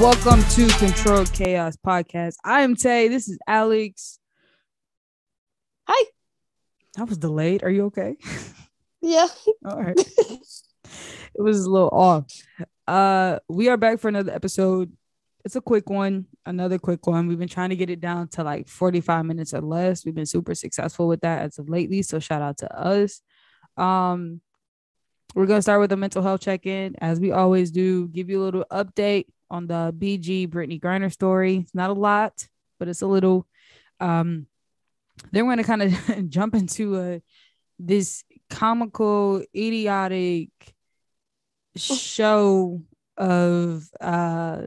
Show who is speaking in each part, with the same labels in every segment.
Speaker 1: Welcome to Controlled Chaos Podcast. I am Tay. This is Alex.
Speaker 2: Hi.
Speaker 1: That was delayed. Are you okay?
Speaker 2: Yeah.
Speaker 1: All right. it was a little off. Uh, we are back for another episode. It's a quick one, another quick one. We've been trying to get it down to like 45 minutes or less. We've been super successful with that as of lately. So shout out to us. Um, we're gonna start with a mental health check-in, as we always do. Give you a little update on the BG Brittney Griner story. It's not a lot, but it's a little. Um, then we're gonna kind of jump into a this comical, idiotic show of uh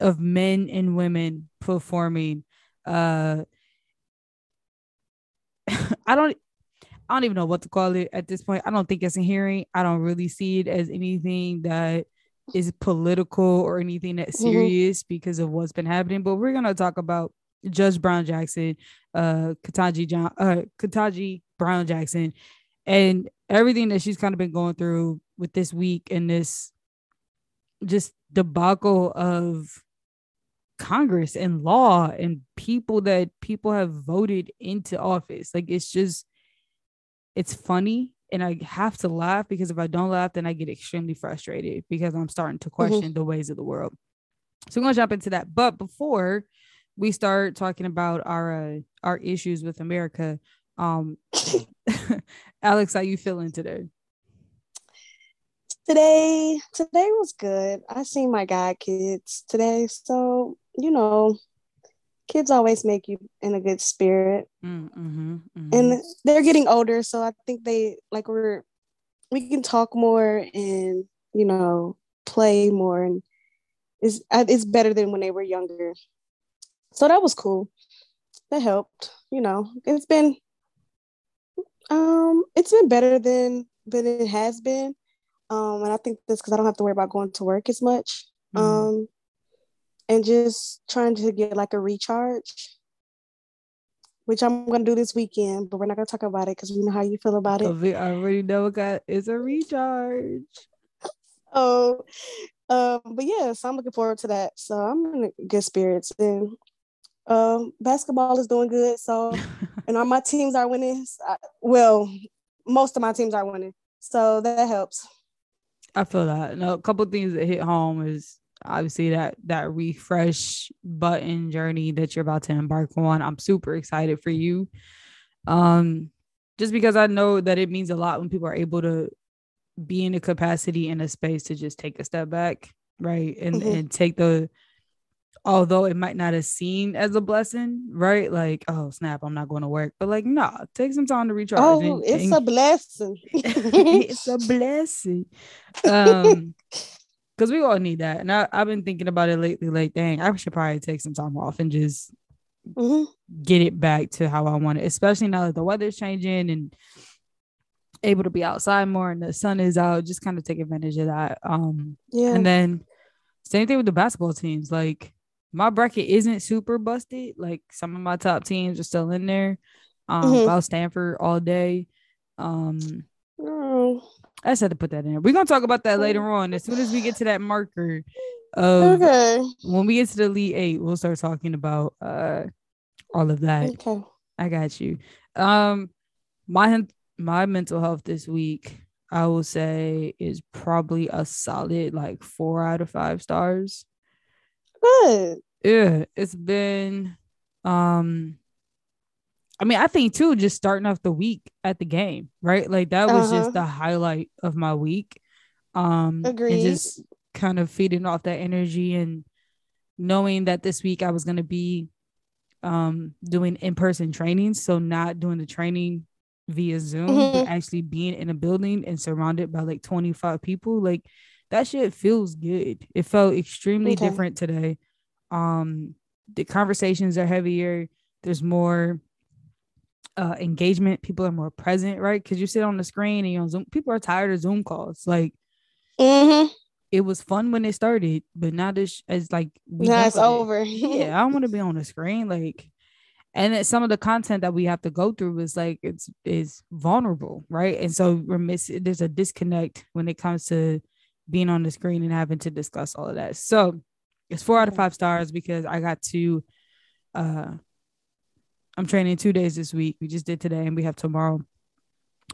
Speaker 1: of men and women performing uh I don't I don't even know what to call it at this point. I don't think it's a hearing. I don't really see it as anything that is political or anything that's
Speaker 2: Mhm.
Speaker 1: serious because of what's been happening. But we're gonna talk about Judge Brown Jackson, uh Ketanji John uh Ketanji Brown Jackson and everything that she's kind of been going through with this week and this just debacle of Congress and law and people that people have voted into office. Like it's just it's funny and I have to laugh because if I don't laugh, then I get extremely frustrated because I'm starting to question the ways of the world. So I'm gonna jump into that. But before we start talking about our uh, our issues with America, um Alex, how you feeling today?
Speaker 2: Today, today was good. I seen my god kids today, so you know, kids always make you in a good spirit,
Speaker 1: Mm, mhm, mhm.
Speaker 2: and they're getting older, so I think they like we're we can talk more and you know play more, and it's uh, it's better than when they were younger. So that was cool. That helped. You know, it's been um it's been better than than it has been. Um, and I think that's because I don't have to worry about going to work as much.
Speaker 1: Mm.
Speaker 2: Um, and just trying to get like a recharge, which I'm gonna do this weekend, but we're not gonna talk about it because we know how you feel about it.
Speaker 1: We already know it got it's a recharge.
Speaker 2: Oh, um, but yeah, so I'm looking forward to that. So I'm in good spirits, and um, basketball is doing good. So, and all my teams are winning. I- Well, most of my teams are winning, so that helps.
Speaker 1: I feel that. No, a couple things that hit home is obviously that that refresh button journey that you're about to embark on. I'm super excited for you. Um, just because I know that it means a lot when people are able to be in a capacity in a space to just take a step back, right? And
Speaker 2: Mhm.
Speaker 1: and take the although it might not have seemed as a blessing, right? Like, oh snap, I'm not going to work. But like, nah, take some time to recharge.
Speaker 2: Oh,
Speaker 1: and-
Speaker 2: it's
Speaker 1: and
Speaker 2: a blessing.
Speaker 1: it's a blessing. Um, because we all need that. And I, I've been thinking about it lately. Like, dang, I should probably take some time off and just
Speaker 2: Mhm.
Speaker 1: get it back to how I want it, especially now that the weather's changing and able to be outside more and the sun is out. Just kind of take advantage of that. Um,
Speaker 2: Yeah.
Speaker 1: and then same thing with the basketball teams. Like my bracket isn't super busted. Like some of my top teams are still in there. Um,
Speaker 2: Mhm.
Speaker 1: about Stanford all day. Um,
Speaker 2: Oh,
Speaker 1: I had to put that in. We're gonna talk about that later on. As soon as we get to that marker of
Speaker 2: okay.
Speaker 1: when we get to the Elite Eight, we'll start talking about uh all of that.
Speaker 2: Okay.
Speaker 1: I got you. Um my my mental health this week, I will say, is probably a solid like four out of five stars.
Speaker 2: Good.
Speaker 1: Yeah, it's been um I mean, I think too, just starting off the week at the game, right? Like that was
Speaker 2: Uh-huh.
Speaker 1: just the highlight of my week. Um and just kind of feeding off that energy and knowing that this week I was gonna be um doing in-person training. So not doing the training via Zoom, but
Speaker 2: Mhm.
Speaker 1: actually being in a building and surrounded by like 25 people. Like that shit feels good. It felt extremely
Speaker 2: Okay.
Speaker 1: different today. Um the conversations are heavier. There's more uh engagement. People are more present, right? Because you sit on the screen and you're on Zoom. People are tired of Zoom calls. Like
Speaker 2: Mm-hmm.
Speaker 1: it was fun when it started, but now this is like we
Speaker 2: Now it's
Speaker 1: with it.
Speaker 2: over.
Speaker 1: Yeah, I don't want to be on the screen. Like and then some of the content that we have to go through is like it's is vulnerable right and so we're missing there's a disconnect when it comes to being on the screen and having to discuss all of that. So it's four out of five stars because I got to uh I'm training two days this week. We just did today and we have tomorrow.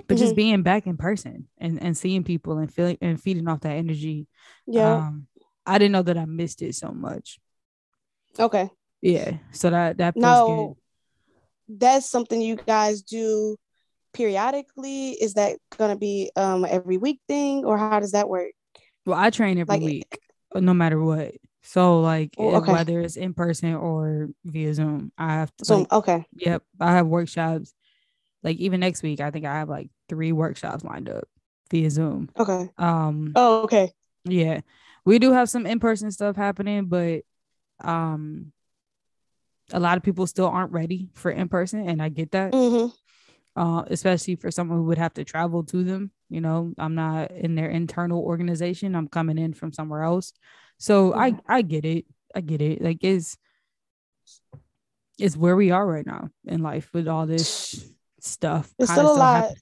Speaker 1: But mm-hmm. just being back in person and, and seeing people and feeling and feeding off that energy.
Speaker 2: Yeah. Um,
Speaker 1: I didn't know that I missed it so much.
Speaker 2: Okay.
Speaker 1: Yeah. So that that
Speaker 2: no, good. That's something you guys do periodically. Is that gonna be um every week thing or how does that work?
Speaker 1: Well, I train every like, week, no matter what. So like oh, okay. whether it's in person or via Zoom, I have to
Speaker 2: Zoom. Like, okay.
Speaker 1: Yep. I have workshops. Like even next week, I think I have like three workshops lined up via Zoom.
Speaker 2: Okay.
Speaker 1: Um
Speaker 2: Oh, okay.
Speaker 1: Yeah. We do have some in-person stuff happening, but um a lot of people still aren't ready for in-person, and I get that.
Speaker 2: Mm-hmm.
Speaker 1: Uh, especially for someone who would have to travel to them. You know, I'm not in their internal organization. I'm coming in from somewhere else. So I I get it. I get it. Like it's it's where we are right now in life with all this stuff.
Speaker 2: It's still a lot. Happen.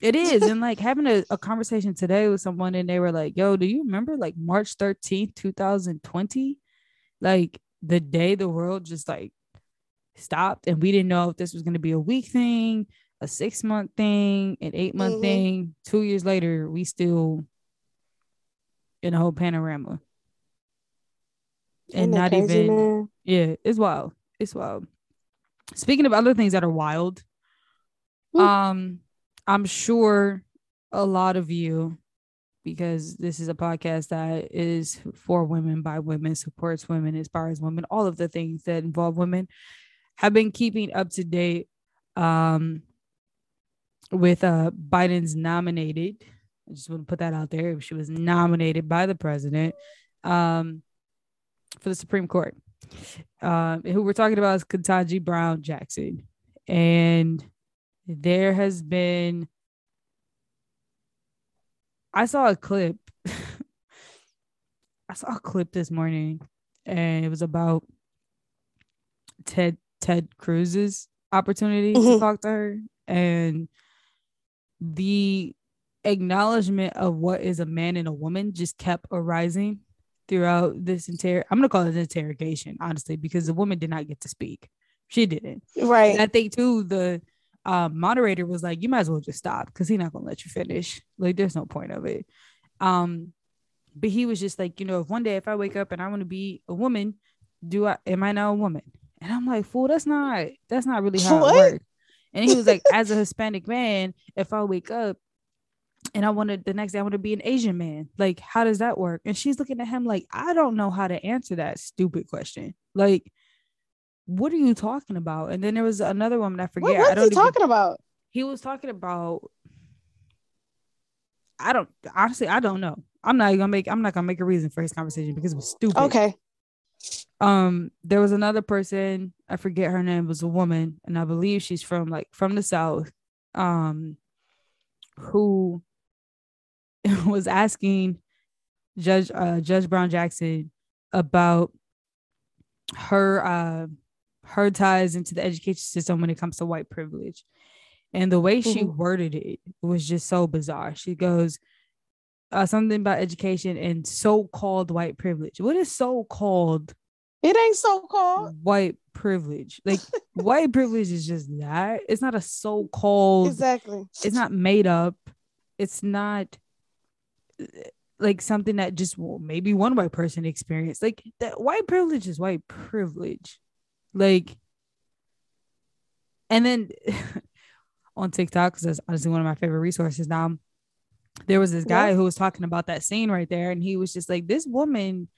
Speaker 1: It is. and like having a, a conversation today with someone and they were like, yo, do you remember like March 13th, 2020? Like the day the world just like stopped and we didn't know if this was going to be a week thing, a six month thing, an eight month mm-hmm. thing. Two years later, we still in a whole panorama and not crazy, even man? yeah it's wild it's wild speaking of other things that are wild mm. um i'm sure a lot of you because this is a podcast that is for women by women supports women inspires women all of the things that involve women have been keeping up to date um with uh biden's nominated i just want to put that out there she was nominated by the president um for the Supreme Court. Uh, who we're talking about is Ketanji Brown Jackson. And there has been, I saw a clip. I saw a clip this morning, and it was about Ted Ted Cruz's opportunity mm-hmm. to talk to her, and the acknowledgement of what is a man and a woman just kept arising throughout this entire I'm gonna call it an interrogation, honestly, because the woman did not get to speak. She didn't.
Speaker 2: Right.
Speaker 1: And I think too the um, moderator was like, you might as well just stop because he's not gonna let you finish. Like, there's no point of it. Um, but he was just like, you know, if one day if I wake up and I want to be a woman, do I am I now a woman? And I'm like, fool, that's not that's not really how what? it works. And he was like, as a Hispanic man, if I wake up and I wanted the next day I want to be an Asian man. Like, how does that work? And she's looking at him like, I don't know how to answer that stupid question. Like, what are you talking about? And then there was another woman I forget.
Speaker 2: What, what's
Speaker 1: I don't
Speaker 2: he talking about?
Speaker 1: He was talking about. I don't honestly. I don't know. I'm not gonna make. I'm not gonna make a reason for his conversation because it was stupid.
Speaker 2: Okay.
Speaker 1: Um, there was another person. I forget her name. Was a woman, and I believe she's from like from the south. Um, who was asking Judge uh, Judge Brown Jackson about her uh, her ties into the education system when it comes to white privilege. And the way she mm-hmm. worded it was just so bizarre. She goes, uh, something about education and so-called white privilege. What is so-called?
Speaker 2: It ain't so-called
Speaker 1: white privilege. Like white privilege is just that. It's not a so-called.
Speaker 2: Exactly.
Speaker 1: It's not made up. It's not like something that just well, maybe one white person experienced. Like that white privilege is white privilege. Like, and then on TikTok, because that's honestly one of my favorite resources now. There was this guy yeah. who was talking about that scene right there, and he was just like, This woman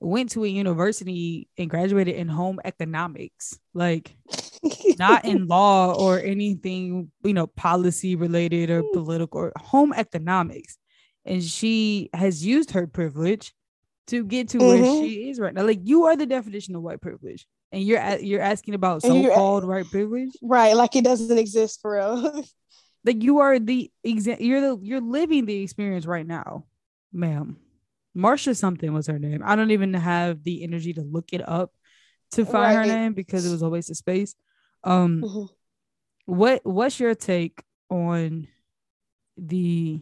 Speaker 1: went to a university and graduated in home economics, like not in law or anything, you know, policy related or political or home economics and she has used her privilege to get to mm-hmm. where she is right now. Like you are the definition of white privilege, and you're you're asking about so-called white privilege,
Speaker 2: right? Like it doesn't exist for real.
Speaker 1: like you are the exact. You're the you're living the experience right now, ma'am. Marsha something was her name. I don't even have the energy to look it up to find right. her name because it was a waste of space. Um, mm-hmm. what what's your take on the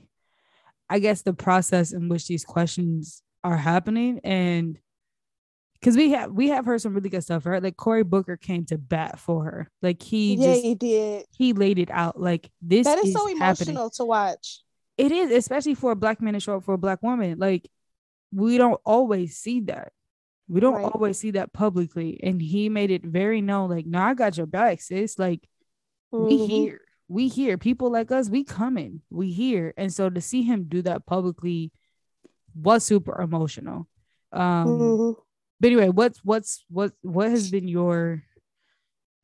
Speaker 1: I guess the process in which these questions are happening and because we have we have heard some really good stuff, right? Like Cory Booker came to bat for her. Like he
Speaker 2: yeah,
Speaker 1: just
Speaker 2: he did.
Speaker 1: he laid it out. Like this
Speaker 2: That is,
Speaker 1: is
Speaker 2: so
Speaker 1: happening.
Speaker 2: emotional to watch.
Speaker 1: It is, especially for a black man to show up for a black woman. Like we don't always see that. We don't
Speaker 2: Right.
Speaker 1: always see that publicly. And he made it very known, like, no, I got your back, sis. Like, we
Speaker 2: Mhm.
Speaker 1: here. We here. People like us, we coming. We here. And so to see him do that publicly was super emotional. Um,
Speaker 2: Mhm.
Speaker 1: but anyway, what's what's what what has been your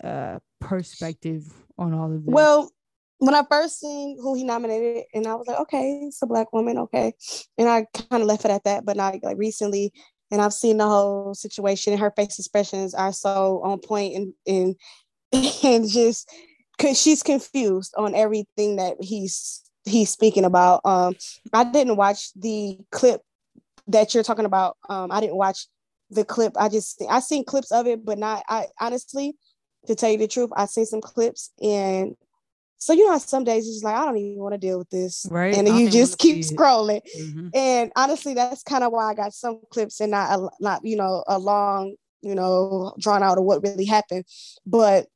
Speaker 1: uh perspective on all of this?
Speaker 2: Well, when I first seen who he nominated, and I was like, okay, it's a black woman, okay, and I kind of left it at that. But not like recently, and I've seen the whole situation, and her face expressions are so on point, and and and just because she's confused on everything that he's he's speaking about. Um, I didn't watch the clip that you're talking about. Um, I didn't watch the clip. I just I seen clips of it, but not. I honestly, to tell you the truth, I seen some clips and. So you know how some days it's just like I don't even want to deal with this,
Speaker 1: Right.
Speaker 2: And then you just keep scrolling.
Speaker 1: Mhm.
Speaker 2: And honestly, that's kind of why I got some clips and not a, not you know a long you know drawn out of what really happened. But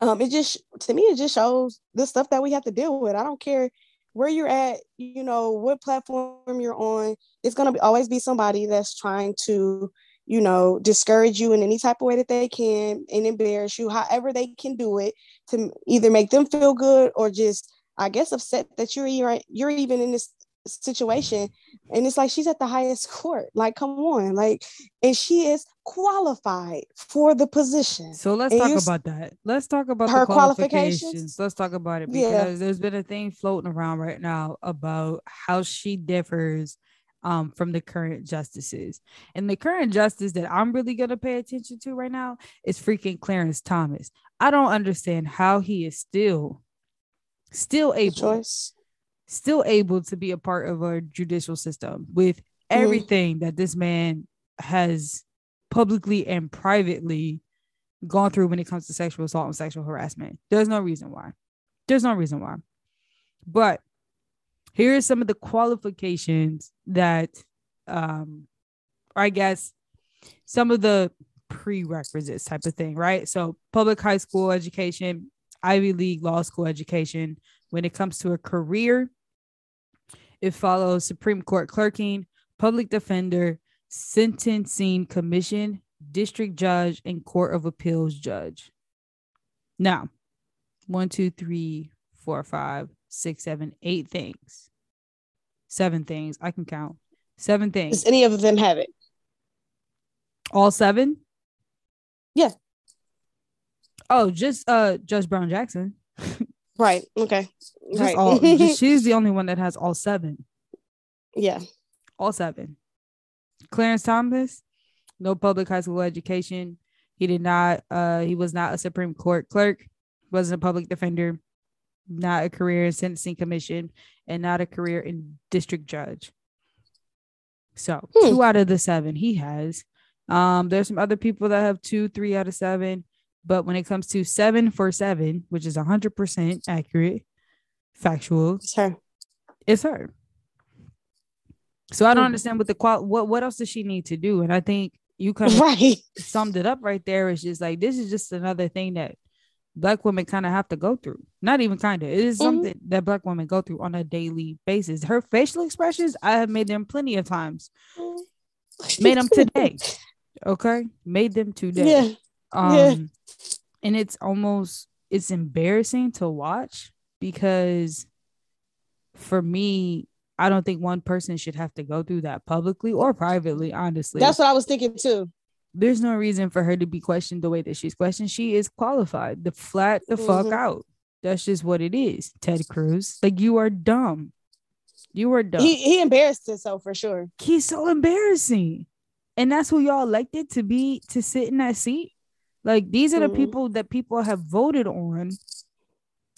Speaker 2: um, it just to me it just shows the stuff that we have to deal with. I don't care where you're at, you know what platform you're on. It's gonna be always be somebody that's trying to you know discourage you in any type of way that they can and embarrass you, however they can do it to either make them feel good or just I guess upset that you're you're, you're even in this situation and it's like she's at the highest court like come on like and she is qualified for the position
Speaker 1: So let's
Speaker 2: And
Speaker 1: talk about that. Let's talk about
Speaker 2: Her
Speaker 1: the
Speaker 2: qualifications?
Speaker 1: qualifications. Let's talk about it
Speaker 2: Yeah.
Speaker 1: because there's been a thing floating around right now about how she differs um, from the current justices. And the current justice that I'm really gonna pay attention to right now is freaking Clarence Thomas. I don't understand how he is still, still able,
Speaker 2: choice
Speaker 1: still able to be a part of our judicial system with
Speaker 2: Mm-hmm.
Speaker 1: everything that this man has publicly and privately gone through when it comes to sexual assault and sexual harassment. There's no reason why. There's no reason why. But here are some of the qualifications that um I guess some of the prerequisites type of thing, right? So public high school education, Ivy League law school education. When it comes to a career, it follows Supreme Court clerking, public defender, sentencing commission, district judge, and court of appeals judge. Now, one, two, three, four, five, six, seven, eight things. Seven things. I can count. Seven things.
Speaker 2: does any of them have it
Speaker 1: All seven?
Speaker 2: Yeah.
Speaker 1: Oh, just uh Judge Brown Jackson.
Speaker 2: right okay
Speaker 1: Just
Speaker 2: right
Speaker 1: all she's the only one that has all seven.
Speaker 2: yeah
Speaker 1: all seven. Clarence Thomas, no public high school education. He did not, uh, he was not a Supreme Court clerk, wasn't a public defender, not a career in sentencing commission, and not a career in district judge. So
Speaker 2: Hmm.
Speaker 1: two out of the seven he has. Um, there's some other people that have two, three out of seven, but when it comes to seven for seven, which is hundred percent accurate, factual,
Speaker 2: it's her
Speaker 1: it's her. So I don't
Speaker 2: Mhm.
Speaker 1: understand what the qual what what else does she need to do? And I think you kind of
Speaker 2: right
Speaker 1: summed it up right there. It's just like this is just another thing that black women kind of have to go through. Not even kind of. It is
Speaker 2: Mhm.
Speaker 1: something that black women go through on a daily basis. Her facial expressions, I have made them plenty of times. Made them today. Okay, made them today.
Speaker 2: yeah
Speaker 1: Um,
Speaker 2: Yeah.
Speaker 1: and it's almost it's embarrassing to watch because for me, I don't think one person should have to go through that publicly or privately. Honestly,
Speaker 2: that's what i was thinking too
Speaker 1: there's no reason for her to be questioned the way that she's questioned. She is qualified. The flat the fuck
Speaker 2: Mhm.
Speaker 1: out. That's just what it is. Ted Cruz, like you are dumb. You are dumb.
Speaker 2: he, he embarrassed himself for sure
Speaker 1: He's so embarrassing. And that's who y'all elected to be to sit in that seat. Like these are the
Speaker 2: Mhm.
Speaker 1: people that people have voted on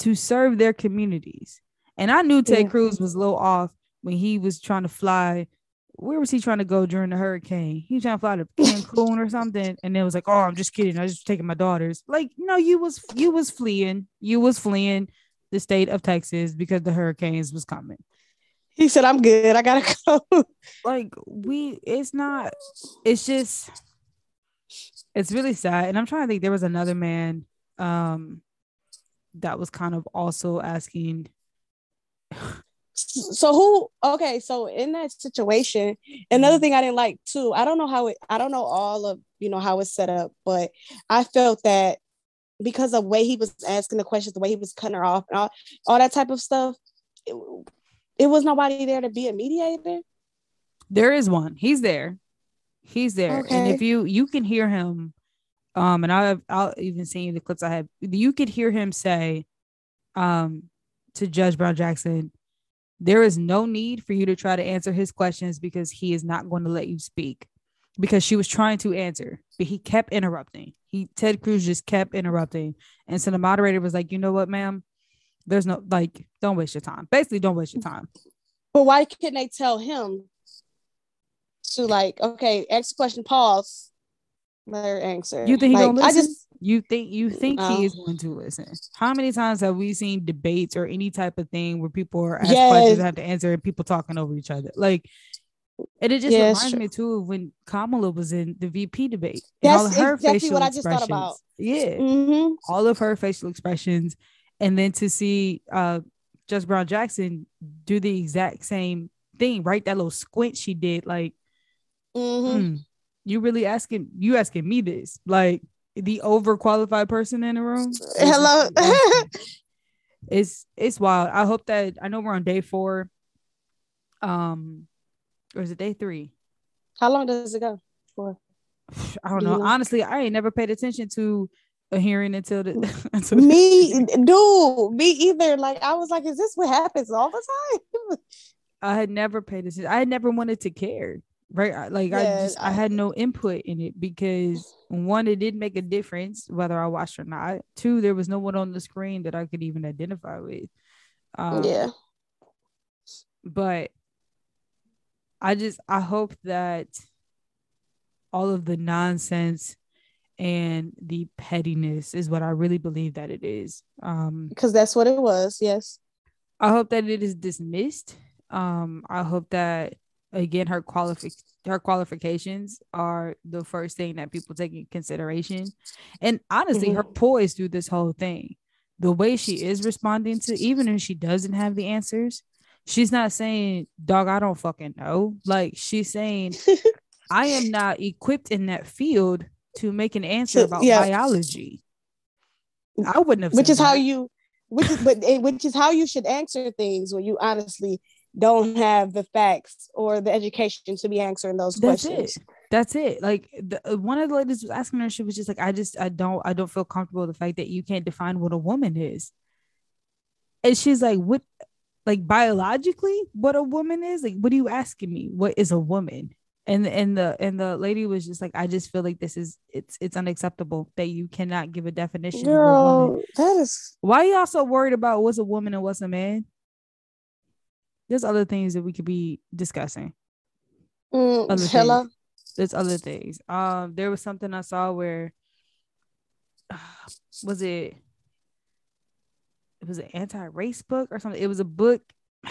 Speaker 1: to serve their communities. And I knew Ted
Speaker 2: Yeah.
Speaker 1: Cruz was a little off when he was trying to fly. Where was he trying to go during the hurricane? He was trying to fly to Cancun or something, and then was like, "Oh, I'm just kidding. I was just taking my daughters." Like, no, you was you was fleeing. You was fleeing the state of Texas because the hurricanes was coming.
Speaker 2: He said, "I'm good. I gotta go."
Speaker 1: like we, it's not. It's just. It's really sad, and I'm trying to think. There was another man, um, that was kind of also asking.
Speaker 2: so who? Okay, so in that situation, another mm-hmm. thing I didn't like too. I don't know how it. I don't know all of you know how it's set up, but I felt that because of the way he was asking the questions, the way he was cutting her off, and all, all that type of stuff, it, it was nobody there to be a mediator.
Speaker 1: There is one. He's there. He's there. Okay. And if you you can hear him, um, and I've I'll even seen the clips I have, you could hear him say, um, to Judge Brown Jackson, there is no need for you to try to answer his questions because he is not going to let you speak. Because she was trying to answer, but he kept interrupting. He Ted Cruz just kept interrupting. And so the moderator was like, you know what, ma'am? There's no like, don't waste your time. Basically, don't waste your time.
Speaker 2: But why can't they tell him to like, okay, ask a question, pause, let her answer.
Speaker 1: You think he like, gonna listen? I just you think you think no. he is going to listen? How many times have we seen debates or any type of thing where people are asked yes. questions have to answer and people talking over each other? Like and it just yeah, reminds me too of when Kamala was in the VP debate.
Speaker 2: That's all of her exactly facial what I just thought about.
Speaker 1: Yeah. Mm-hmm. All of her facial expressions. And then to see uh Just Brown Jackson do the exact same thing, right? That little squint she did, like mm-hmm. mm, you really asking you asking me this, like the overqualified person in the room.
Speaker 2: Hello.
Speaker 1: it's it's wild. I hope that I know we're on day four. Um or is it day three?
Speaker 2: How long does it go for?
Speaker 1: I don't Do know. know. Honestly, I ain't never paid attention to a hearing until the
Speaker 2: until me dude me either like i was like is this what happens all the time
Speaker 1: i had never paid attention i had never wanted to care right like yeah, i just I, I, had no input in it because one it didn't make a difference whether i watched or not two there was no one on the screen that i could even identify with
Speaker 2: um, yeah
Speaker 1: but I just I hope that all of the nonsense and the pettiness is what I really believe that it is. Um
Speaker 2: because that's what it was, yes.
Speaker 1: I hope that it is dismissed. Um I hope that again her qualific her qualifications are the first thing that people take in consideration. And honestly, mm-hmm. her poise through this whole thing, the way she is responding to even if she doesn't have the answers, she's not saying, dog, I don't fucking know. Like she's saying, I am not equipped in that field to make an answer about yeah. biology. I wouldn't have.
Speaker 2: Which is that. how you, which is, but eh, which is how you should answer things when you honestly don't have the facts or the education to be answering those That's questions.
Speaker 1: It. That's it. Like the, uh, one of the ladies was asking her, she was just like, "I just, I don't, I don't feel comfortable with the fact that you can't define what a woman is." And she's like, "What? like biologically what a woman is like what are you asking me what is a woman and and the and the lady was just like i just feel like this is it's it's unacceptable that you cannot give a definition
Speaker 2: Girl, that is
Speaker 1: why are you also worried about what's a woman and what's a man there's other things that we could be discussing
Speaker 2: mm, hello
Speaker 1: there's other things um there was something i saw where uh, was it it was an anti-race book or something. It was a book.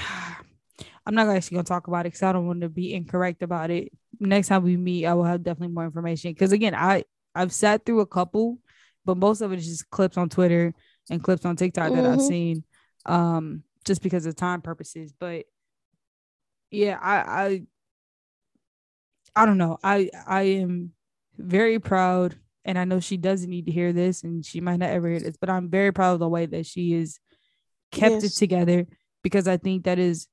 Speaker 1: I'm not actually gonna talk about it because I don't want to be incorrect about it. Next time we meet, I will have definitely more information. Because again, I I've sat through a couple, but most of it is just clips on Twitter and clips on TikTok mm-hmm. that I've mm-hmm. seen, um, just because of time purposes. But yeah, I I I don't know. I I am very proud and I know she doesn't need to hear this and she might not ever hear this, but I'm very proud of the way that she is kept yes. it together because I think that is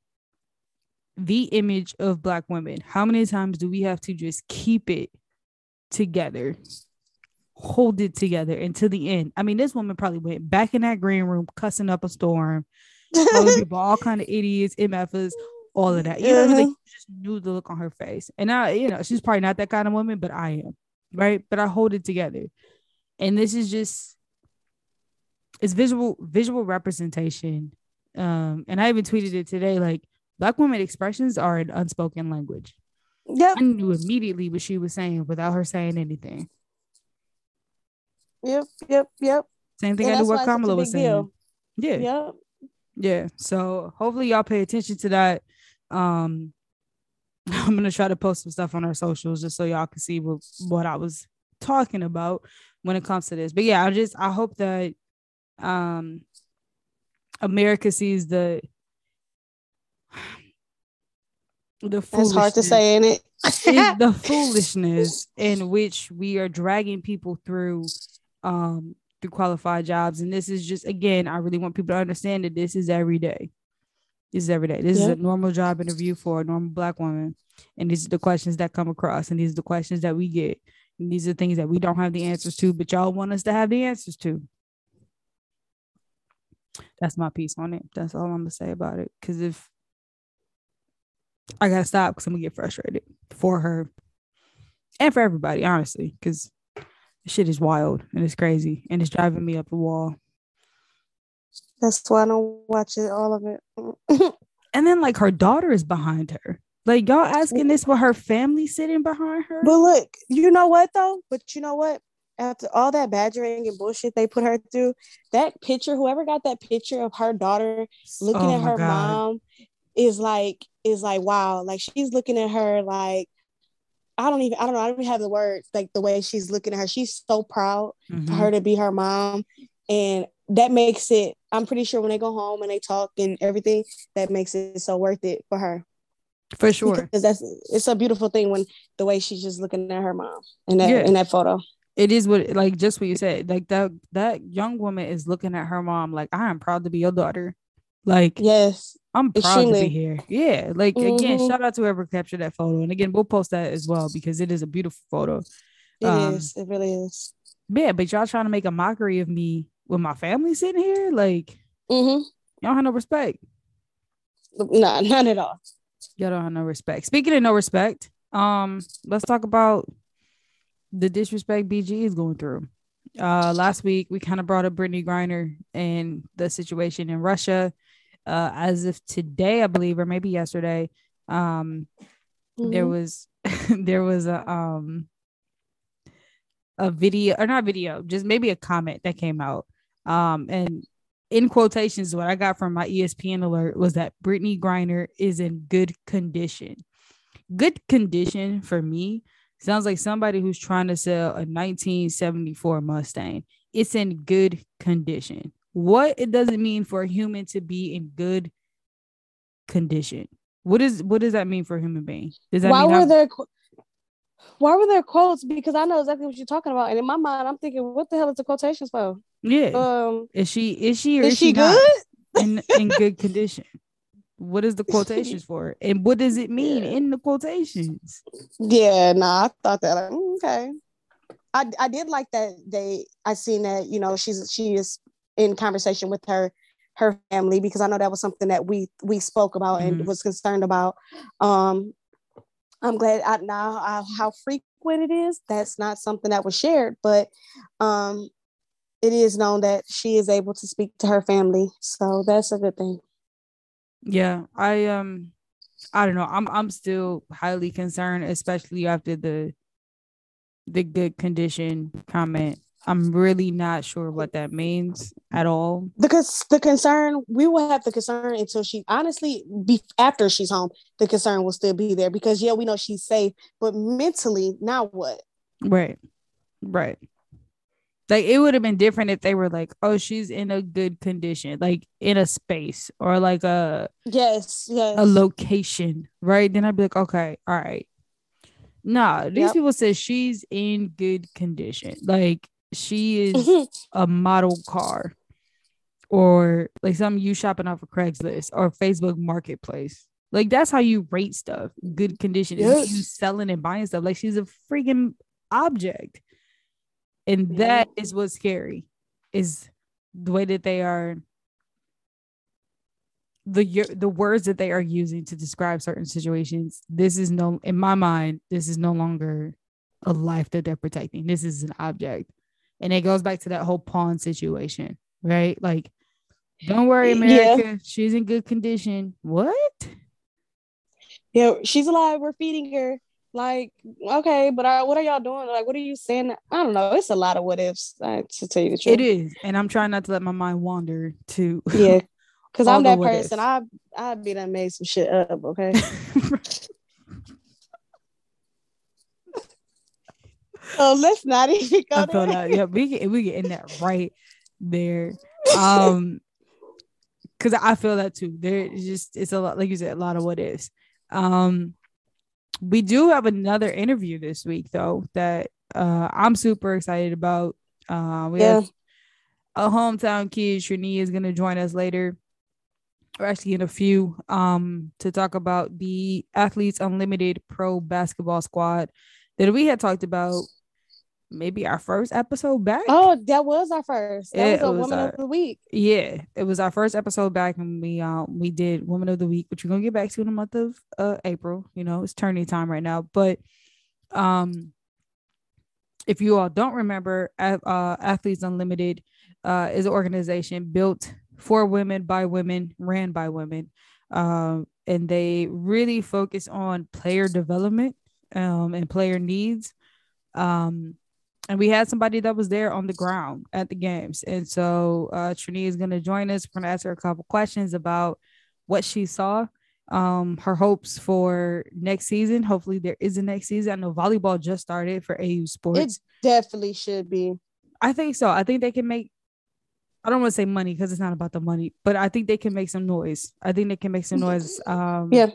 Speaker 1: the image of black women. How many times do we have to just keep it together? Hold it together until the end. I mean, this woman probably went back in that green room cussing up a storm, people, all kind of idiots, MFs, all of that. You know, like, you just knew the look on her face. And I, you know, she's probably not that kind of woman, but I am right? But I hold it together. And this is just it's visual visual representation. Um, and I even tweeted it today like black women expressions are an unspoken language.
Speaker 2: Yeah.
Speaker 1: I knew immediately what she was saying without her saying anything.
Speaker 2: Yep, yep, yep.
Speaker 1: Same thing I knew what Kamala was saying. Deal. Yeah.
Speaker 2: Yep.
Speaker 1: Yeah. So hopefully y'all pay attention to that. Um, I'm gonna try to post some stuff on our socials just so y'all can see what, what I was talking about when it comes to this. But yeah, I just I hope that um America sees the the
Speaker 2: That's hard to say, ain't it?
Speaker 1: the foolishness in which we are dragging people through um through qualified jobs. And this is just again, I really want people to understand that this is every day. This is every day. This is a normal job interview for a normal black woman. And these are the questions that come across, and these are the questions that we get. And these are things that we don't have the answers to, but y'all want us to have the answers to. That's my piece on it. That's all I'm gonna say about it. Cause if I gotta stop because I'm gonna get frustrated for her and for everybody, honestly, because shit is wild and it's crazy and it's driving me up the wall.
Speaker 2: That's why I don't watch it, all of it.
Speaker 1: and then like her daughter is behind her. Like y'all asking this with her family sitting behind her.
Speaker 2: But look, you know what though? But you know what? After all that badgering and bullshit they put her through, that picture, whoever got that picture of her daughter looking oh at her God. mom is like is like wow like she's looking at her like I don't even I don't know I don't even have the words like the way she's looking at her. She's so proud mm-hmm. for her to be her mom and that makes it I'm pretty sure when they go home and they talk and everything that makes it so worth it for her.
Speaker 1: For sure.
Speaker 2: Because that's it's a beautiful thing when the way she's just looking at her mom in that yeah. in that photo.
Speaker 1: It is what like just what you said like that that young woman is looking at her mom like I am proud to be your daughter like
Speaker 2: yes
Speaker 1: I'm proud to be here. Yeah. Like mm-hmm. again, shout out to whoever captured that photo. And again, we'll post that as well because it is a beautiful photo.
Speaker 2: It um, is. It really is.
Speaker 1: Yeah, but y'all trying to make a mockery of me with my family sitting here? Like
Speaker 2: mm-hmm.
Speaker 1: y'all have no respect.
Speaker 2: Nah, none at all.
Speaker 1: Y'all don't have no respect. Speaking of no respect, um, let's talk about the disrespect BG is going through. Uh last week we kind of brought up Brittney Griner and the situation in Russia uh, as of today, I believe, or maybe yesterday, um, mm-hmm. there was there was a um a video or not video, just maybe a comment that came out. Um, and in quotations, what I got from my ESPN alert was that Brittney Griner is in good condition. Good condition for me sounds like somebody who's trying to sell a 1974 Mustang. It's in good condition what it doesn't mean for a human to be in good condition. What is what does that mean for a human being? Does that
Speaker 2: why were I'm- there why were there quotes? Because I know exactly what you're talking about, and in my mind, I'm thinking, what the hell is the quotations for?
Speaker 1: Yeah. Um. Is she is she or is, is she, she good in in good condition? What is the quotations for? And what does it mean yeah. in the quotations?
Speaker 2: Yeah, nah, I thought that like, okay. I, I did like that they I seen that you know she's she is in conversation with her her family because I know that was something that we we spoke about and mm-hmm. was concerned about. Um, I'm glad I, now I, how frequent it is. That's not something that was shared, but um, it is known that she is able to speak to her family, so that's a good thing.
Speaker 1: Yeah, I um, I don't know. I'm I'm still highly concerned, especially after the the good condition comment I'm really not sure what that means at all.
Speaker 2: Because the concern, we will have the concern until she honestly be after she's home, the concern will still be there because yeah, we know she's safe, but mentally, now what?
Speaker 1: Right. Right. Like it would have been different if they were like, oh, she's in a good condition, like in a space or like a
Speaker 2: yes, yes,
Speaker 1: a location, right? Then I'd be like, okay, all right. Nah, these yep. people said she's in good condition. Like she is a model car or like some you shopping off of Craigslist or Facebook Marketplace. Like that's how you rate stuff. Good condition. Yes. You selling and buying stuff. Like she's a freaking object. And that is what's scary. Is the way that they are the the words that they are using to describe certain situations. This is no in my mind, this is no longer a life that they're protecting. This is an object. And it goes back to that whole pawn situation, right? Like, don't worry, America. Yeah. She's in good condition. What?
Speaker 2: Yeah, she's alive. We're feeding her. Like, okay, but I, what are y'all doing? Like, what are you saying? I don't know. It's a lot of what ifs, uh, to tell you the truth.
Speaker 1: It is. And I'm trying not to let my mind wander to
Speaker 2: yeah. Cause I'm that person. I I'd be that made some shit up. Okay. so let's not even go I
Speaker 1: there. That, yeah, we get we get in that right there. Um, because I feel that too. There is just it's a lot, like you said, a lot of what is. Um, we do have another interview this week though that uh I'm super excited about. Uh, we yeah. have a hometown kid, Trini, is gonna join us later. Or actually in a few um to talk about the athletes unlimited pro basketball squad that we had talked about maybe our first episode back.
Speaker 2: Oh, that was our first. That it was a was woman our, of the week.
Speaker 1: Yeah, it was our first episode back, and we um we did woman of the week, which we're gonna get back to in the month of uh April. You know, it's turning time right now, but um, if you all don't remember, uh, Athletes Unlimited uh is an organization built for women by women, ran by women, um, and they really focus on player development um and player needs um and we had somebody that was there on the ground at the games. And so uh, Trini is going to join us. We're going to ask her a couple questions about what she saw, um, her hopes for next season. Hopefully, there is a next season. I know volleyball just started for AU Sports. It
Speaker 2: definitely should be.
Speaker 1: I think so. I think they can make. I don't want to say money because it's not about the money, but I think they can make some noise. I think they can make some noise. Um,
Speaker 2: yeah.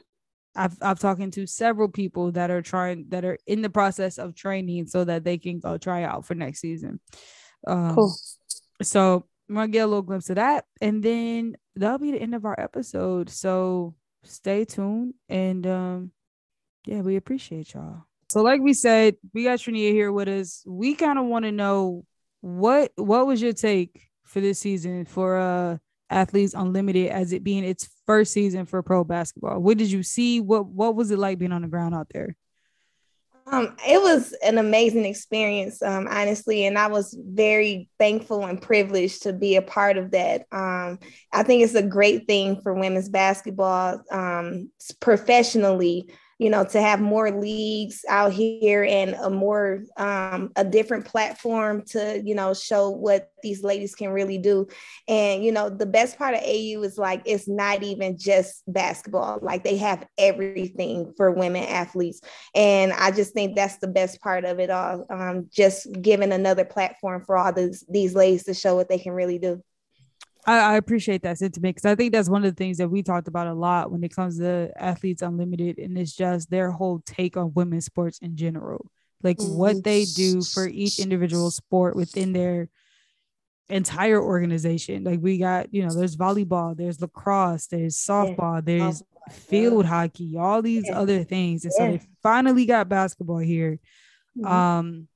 Speaker 1: I've I've talking to several people that are trying that are in the process of training so that they can go try out for next season. Um, cool. So I'm gonna get a little glimpse of that, and then that'll be the end of our episode. So stay tuned, and um, yeah, we appreciate y'all. So, like we said, we got Trania here with us. We kind of want to know what what was your take for this season for uh Athletes Unlimited as it being its first season for pro basketball. What did you see? What what was it like being on the ground out there?
Speaker 3: Um, it was an amazing experience, um, honestly, and I was very thankful and privileged to be a part of that. Um, I think it's a great thing for women's basketball um, professionally you know to have more leagues out here and a more um, a different platform to you know show what these ladies can really do. And you know the best part of au is like it's not even just basketball. Like they have everything for women athletes. And i just think that's the best part of it all um, just giving another platform for all these these ladies to show what they can really do
Speaker 1: I, I appreciate that sentiment because I think that's one of the things that we talked about a lot when it comes to athletes unlimited, and it's just their whole take on women's sports in general, like mm-hmm. what they do for each individual sport within their entire organization. Like we got, you know, there's volleyball, there's lacrosse, there's softball, there's field hockey, all these yeah. other things, and so they finally got basketball here. Mm-hmm. Um,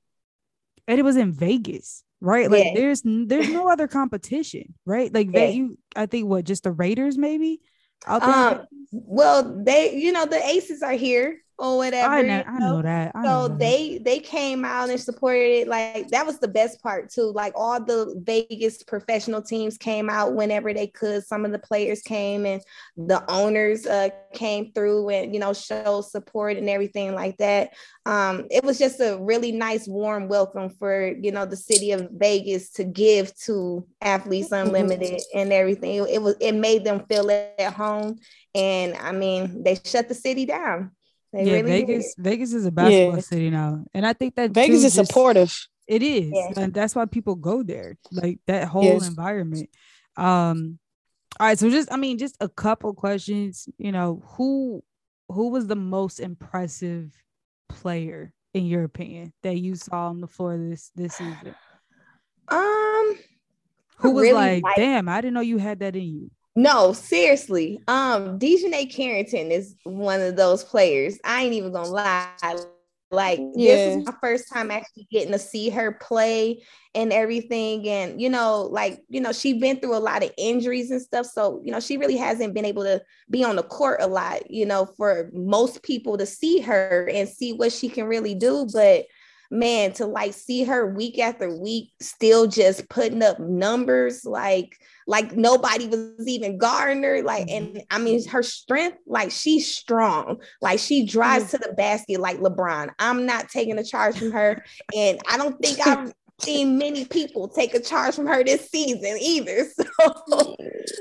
Speaker 1: and it was in Vegas right? Like yeah. there's there's no other competition, right? Like yeah. that you I think what just the Raiders maybe.
Speaker 3: Um, well, they you know the Aces are here or whatever. I
Speaker 1: know, I know that.
Speaker 3: I so know they that. they came out and supported it. Like that was the best part too. Like all the Vegas professional teams came out whenever they could. Some of the players came and the owners uh, came through and you know showed support and everything like that. Um, it was just a really nice warm welcome for you know the city of Vegas to give to athletes mm-hmm. unlimited and everything. It, it was it made them feel at home. And I mean, they shut the city down.
Speaker 1: They yeah, really Vegas. Did. Vegas is a basketball yeah. city now, and I think that
Speaker 2: Vegas is just, supportive.
Speaker 1: It is, yeah. and that's why people go there. Like that whole yes. environment. Um, all right, so just I mean, just a couple questions. You know, who who was the most impressive player in your opinion that you saw on the floor this this season?
Speaker 3: Um,
Speaker 1: who was really like, like, damn, I didn't know you had that in you.
Speaker 3: No, seriously. Um, DiJonai Carrington is one of those players. I ain't even gonna lie. Like yeah. this is my first time actually getting to see her play and everything. And you know, like, you know, she's been through a lot of injuries and stuff. So, you know, she really hasn't been able to be on the court a lot, you know, for most people to see her and see what she can really do. But man, to like see her week after week still just putting up numbers like like nobody was even guarding her. Like, mm-hmm. and I mean her strength, like she's strong. Like she drives mm-hmm. to the basket like LeBron. I'm not taking a charge from her. And I don't think I've seen many people take a charge from her this season either. So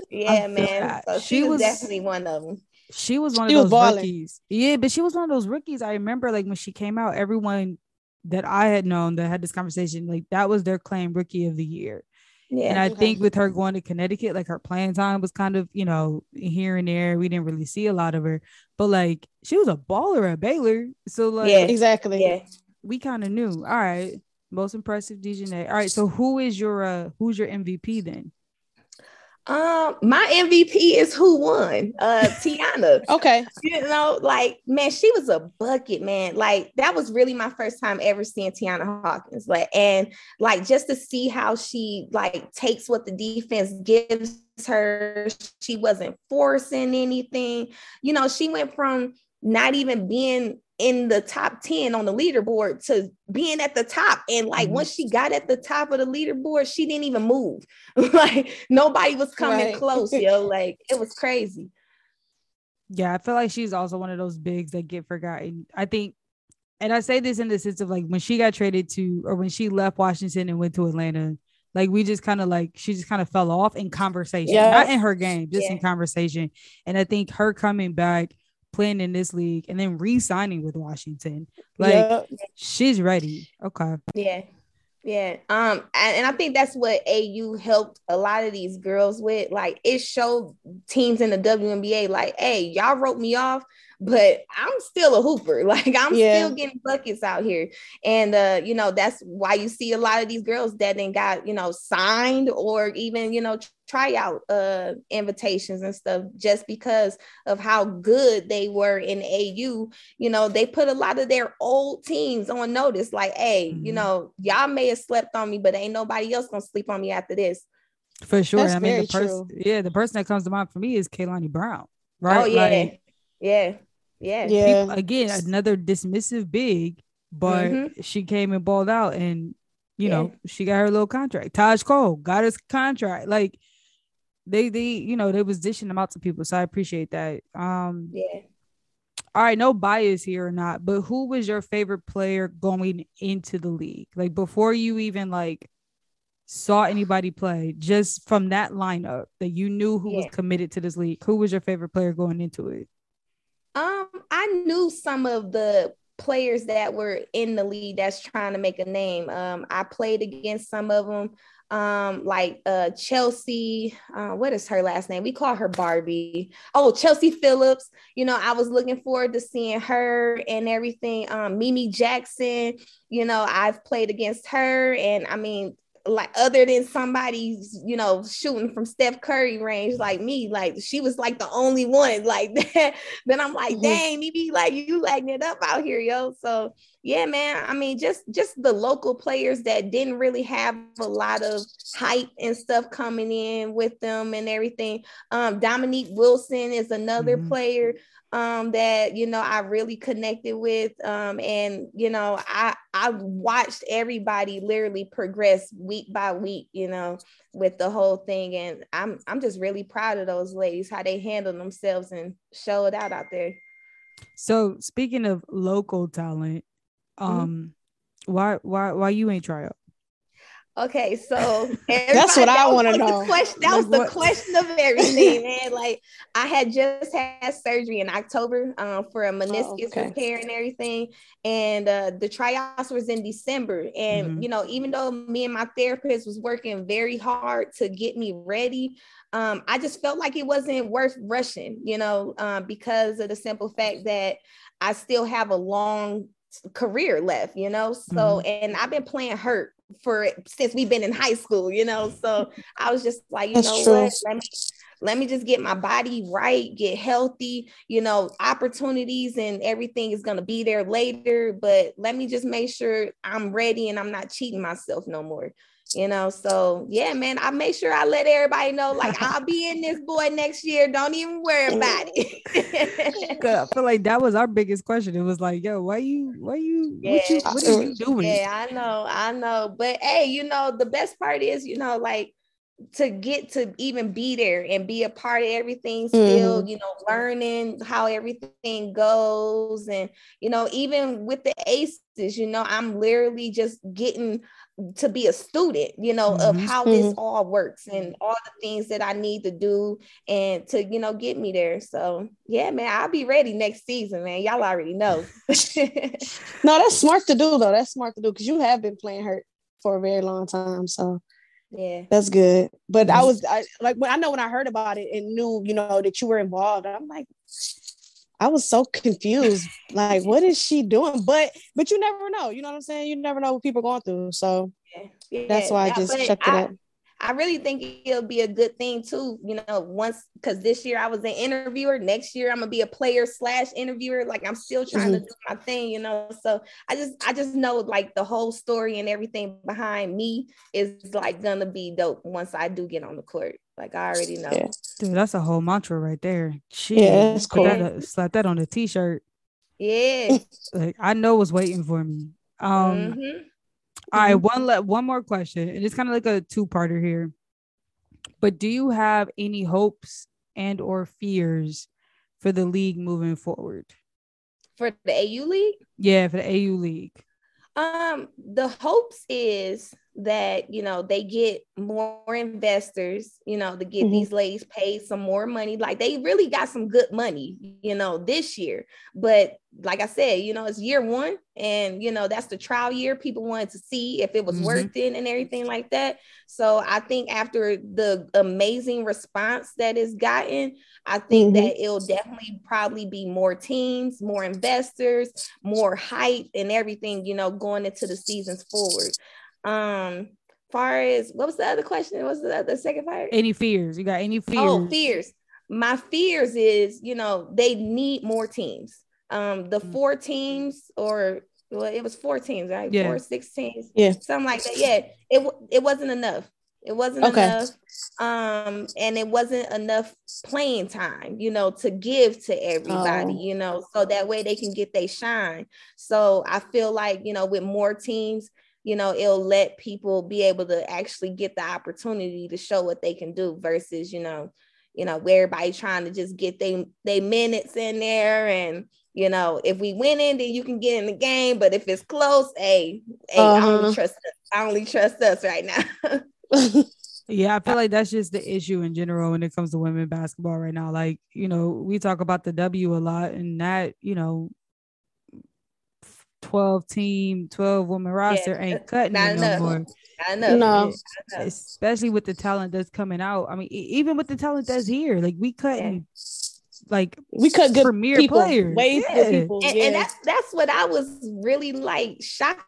Speaker 3: yeah, man. So she, she was, was, definitely one of them.
Speaker 1: She was one she of those rookies. Yeah, but she was one of those rookies. I remember like when she came out, everyone that I had known that had this conversation, like that was their claim rookie of the year. Yeah, and I okay. think with her going to Connecticut, like her playing time was kind of, you know, here and there. We didn't really see a lot of her, but like she was a baller at Baylor. So like,
Speaker 2: yeah, exactly.
Speaker 3: Yeah,
Speaker 1: we kind of knew. All right, most impressive DiJonai. All right, so who is your uh who's your MVP then?
Speaker 3: Um, my MVP is who won. Uh Tianna.
Speaker 2: okay.
Speaker 3: You know, like man, she was a bucket, man. Like that was really my first time ever seeing Tianna Hawkins. Like, and like just to see how she like takes what the defense gives her. She wasn't forcing anything. You know, she went from not even being in the top 10 on the leaderboard to being at the top. And like mm-hmm. once she got at the top of the leaderboard, she didn't even move. like nobody was coming right. close, yo. Like it was crazy.
Speaker 1: Yeah, I feel like she's also one of those bigs that get forgotten. I think, and I say this in the sense of like when she got traded to or when she left Washington and went to Atlanta, like we just kind of like she just kind of fell off in conversation, yeah. not in her game, just yeah. in conversation. And I think her coming back playing in this league and then re-signing with Washington. Like yep. she's ready. Okay.
Speaker 3: Yeah. Yeah. Um, and, and, I think that's what AU helped a lot of these girls with. Like it showed teams in the WNBA, like, hey, y'all wrote me off but I'm still a hooper. Like I'm yeah. still getting buckets out here. And uh, you know, that's why you see a lot of these girls that then got, you know, signed or even, you know, try out uh invitations and stuff just because of how good they were in AU. You know, they put a lot of their old teams on notice, like, hey, mm-hmm. you know, y'all may have slept on me, but ain't nobody else gonna sleep on me after this.
Speaker 1: For sure. That's I mean, the person, yeah, the person that comes to mind for me is Kalani Brown, right? Oh,
Speaker 3: yeah. Like, yeah. Yeah.
Speaker 2: Yeah.
Speaker 1: People, again, another dismissive big, but mm-hmm. she came and balled out and you yeah. know, she got her little contract. Taj Cole got his contract. Like they they, you know, they was dishing them out to people. So I appreciate that. Um
Speaker 3: yeah.
Speaker 1: All right, no bias here or not, but who was your favorite player going into the league? Like before you even like saw anybody play, just from that lineup that you knew who yeah. was committed to this league, who was your favorite player going into it?
Speaker 3: Um, I knew some of the players that were in the league that's trying to make a name. Um, I played against some of them, um, like uh, Chelsea. Uh, what is her last name? We call her Barbie. Oh, Chelsea Phillips. You know, I was looking forward to seeing her and everything. Um, Mimi Jackson. You know, I've played against her, and I mean, like other than somebody's, you know, shooting from Steph Curry range like me, like she was like the only one like that. then I'm like, mm-hmm. dang, maybe like you lighting it up out here, yo. So yeah, man. I mean, just just the local players that didn't really have a lot of hype and stuff coming in with them and everything. Um, Dominique Wilson is another mm-hmm. player um, that you know I really connected with, um, and you know I I watched everybody literally progress week by week, you know, with the whole thing, and I'm I'm just really proud of those ladies how they handled themselves and showed out out there.
Speaker 1: So speaking of local talent. Um, mm-hmm. why why why you ain't try out?
Speaker 3: Okay, so
Speaker 2: that's what I want to know.
Speaker 3: Question, that like was the what? question of everything, man. Like I had just had surgery in October um, for a oh, meniscus oh, okay. repair and everything, and uh, the tryouts was in December. And mm-hmm. you know, even though me and my therapist was working very hard to get me ready, um, I just felt like it wasn't worth rushing. You know, um, because of the simple fact that I still have a long career left, you know. So, mm-hmm. and I've been playing hurt for since we've been in high school, you know. So I was just like, you That's know true. what? Let me let me just get my body right, get healthy, you know, opportunities and everything is going to be there later, but let me just make sure I'm ready and I'm not cheating myself no more you know so yeah man i make sure i let everybody know like i'll be in this boy next year don't even worry about it
Speaker 1: i feel like that was our biggest question it was like yo why you why you yeah. what, you, what are you doing
Speaker 3: yeah i know i know but hey you know the best part is you know like to get to even be there and be a part of everything still mm-hmm. you know learning how everything goes and you know even with the aces you know i'm literally just getting to be a student you know mm-hmm. of how this mm-hmm. all works and all the things that i need to do and to you know get me there so yeah man i'll be ready next season man y'all already know
Speaker 2: no that's smart to do though that's smart to do because you have been playing hurt for a very long time so
Speaker 3: yeah,
Speaker 2: that's good. But I mm. was I, like, when I know when I heard about it and knew, you know, that you were involved, I'm like, I was so confused. like, what is she doing? But but you never know. You know what I'm saying? You never know what people are going through. So yeah. Yeah. that's why I just checked it out.
Speaker 3: I really think it'll be a good thing too. You know, once because this year I was an interviewer, next year I'm gonna be a player slash interviewer. Like I'm still trying mm-hmm. to do my thing, you know. So I just I just know like the whole story and everything behind me is like gonna be dope once I do get on the court. Like I already know. Yeah.
Speaker 1: Dude, that's a whole mantra right there. Jeez, yeah, that's cool. That, uh, slap that on a t-shirt.
Speaker 3: Yeah.
Speaker 1: like I know what's waiting for me. Um mm-hmm. All right, mm-hmm. one le- one more question, and it's kind of like a two-parter here. But do you have any hopes and or fears for the league moving forward?
Speaker 3: For the AU league?
Speaker 1: Yeah, for the AU league.
Speaker 3: Um, the hopes is that you know they get more investors you know to get mm-hmm. these ladies paid some more money like they really got some good money you know this year but like i said you know it's year one and you know that's the trial year people wanted to see if it was mm-hmm. worth it and everything like that so i think after the amazing response that is gotten i think mm-hmm. that it'll definitely probably be more teams more investors more hype and everything you know going into the seasons forward um, far as what was the other question? What was the, other second part?
Speaker 1: Any fears? You got any fears?
Speaker 3: Oh, fears. My fears is, you know, they need more teams. Um, the mm. four teams or well, it was four teams, right? Yeah. Four, six teams,
Speaker 2: yeah,
Speaker 3: something like that. Yeah, it it wasn't enough. It wasn't okay. enough. Um, and it wasn't enough playing time, you know, to give to everybody, oh. you know, so that way they can get their shine. So I feel like, you know, with more teams, you know it'll let people be able to actually get the opportunity to show what they can do versus you know you know everybody trying to just get they they minutes in there and you know if we win in then you can get in the game but if it's close hey, hey uh-huh. i only trust us. i only trust us right now
Speaker 1: yeah i feel like that's just the issue in general when it comes to women basketball right now like you know we talk about the w a lot and that you know 12 team, 12 woman roster yeah, ain't cutting it no more.
Speaker 3: I know. No.
Speaker 1: Especially with the talent that's coming out. I mean, even with the talent that's here, like we couldn't yeah. like
Speaker 2: we cut good
Speaker 1: premier
Speaker 2: people,
Speaker 1: players.
Speaker 2: Way yeah. people.
Speaker 3: And, yeah. and that's that's what I was really like shocked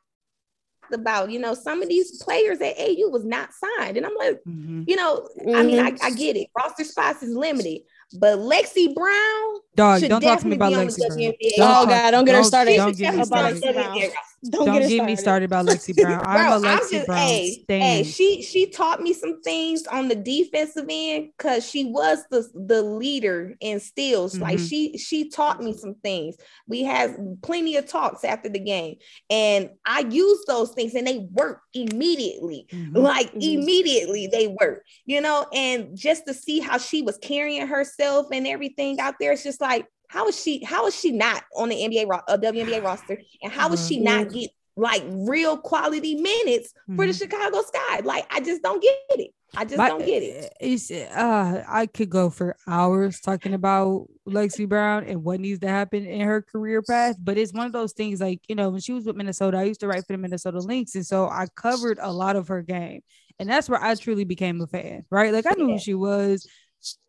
Speaker 3: about you know some of these players at AU was not signed and I'm like mm-hmm. you know mm-hmm. I mean I, I, get it roster spots is limited but Lexie Brown,
Speaker 1: dog, don't talk to me about Lexie Brown.
Speaker 2: oh God, don't get her started.
Speaker 1: Don't get me started. Don't, don't get, get me started about Lexie Brown. I'm a Lexie just, Brown hey, hey,
Speaker 3: she she taught me some things on the defensive end because she was the the leader in steals. Mm-hmm. Like she she taught me some things. We had plenty of talks after the game, and I used those things, and they work immediately. Mm-hmm. Like mm-hmm. immediately, they work. You know, and just to see how she was carrying herself and everything out there, it's just like how is she? How is she not on the NBA uh, WNBA roster? And how is she not get like real quality minutes mm-hmm. for the mm-hmm. Chicago Sky? Like I just don't get it. I just My, don't get it.
Speaker 1: It's uh, I could go for hours talking about Lexie Brown and what needs to happen in her career path, but it's one of those things like you know when she was with Minnesota, I used to write for the Minnesota Lynx, and so I covered a lot of her game, and that's where I truly became a fan. Right, like I knew yeah. who she was,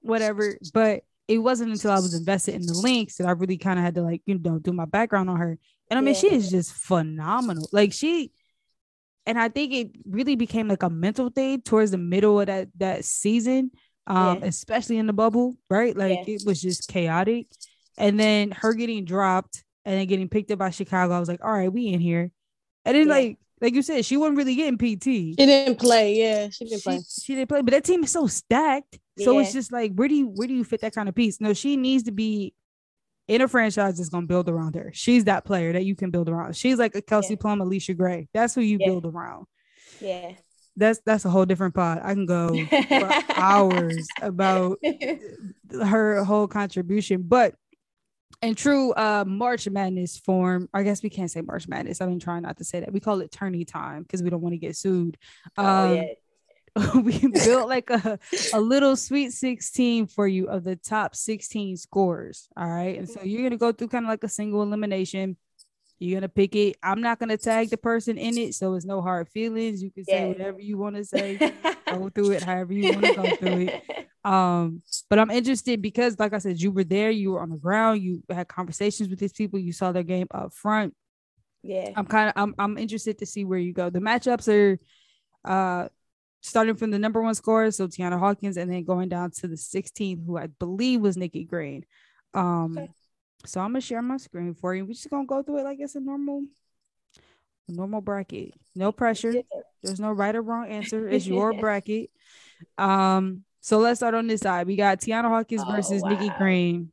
Speaker 1: whatever, but it wasn't until I was invested in the Lynx that I really kind of had to like, you know, do my background on her. And I mean, yeah. she is just phenomenal. Like she, and I think it really became like a mental thing towards the middle of that that season, um, yeah. especially in the bubble, right? Like yeah. it was just chaotic. And then her getting dropped and then getting picked up by Chicago, I was like, all right, we in here. And then like like you said, she wasn't really getting PT.
Speaker 2: She didn't play. Yeah, she didn't she, play.
Speaker 1: She didn't play, but that team is so stacked. So yeah. it's just like, where do you where do you fit that kind of piece? No, she needs to be in a franchise that's gonna build around her. She's that player that you can build around. She's like a Kelsey yeah. Plum, Allisha Gray. That's who you yeah. build around.
Speaker 3: Yeah.
Speaker 1: that's that's a whole different pod. I can go for hours about her whole contribution, but in true uh March Madness form, I guess we can't say March Madness. I've been trying not to say that. We call it tourney time because we don't want to get sued. Um,
Speaker 3: oh, yeah.
Speaker 1: we built like a, a little sweet 16 for you of the top 16 scores. All right. And so you're gonna go through kind of like a single elimination. You're gonna pick it. I'm not gonna tag the person in it, so it's no hard feelings. You can say whatever you want to say, go through it however you want to go through it. Um, but I'm interested because, like I said, you were there, you were on the ground, you had conversations with these people, you saw their game up front.
Speaker 3: yeah.
Speaker 1: I'm kind of I'm I'm interested to see where you go. The matchups are uh starting from the number one scorer, so Tianna Hawkins, and then going down to the 16th, who I believe was Nikki Green. Um
Speaker 3: Okay.
Speaker 1: so I'm gonna share my screen for you. We're just gonna go through it like it's a normal normal bracket. No pressure. There's no right or wrong answer. It's your bracket. Um, so let's start on this side. We got Tianna Hawkins
Speaker 3: Oh,
Speaker 1: versus Nikki
Speaker 3: wow.
Speaker 1: Green.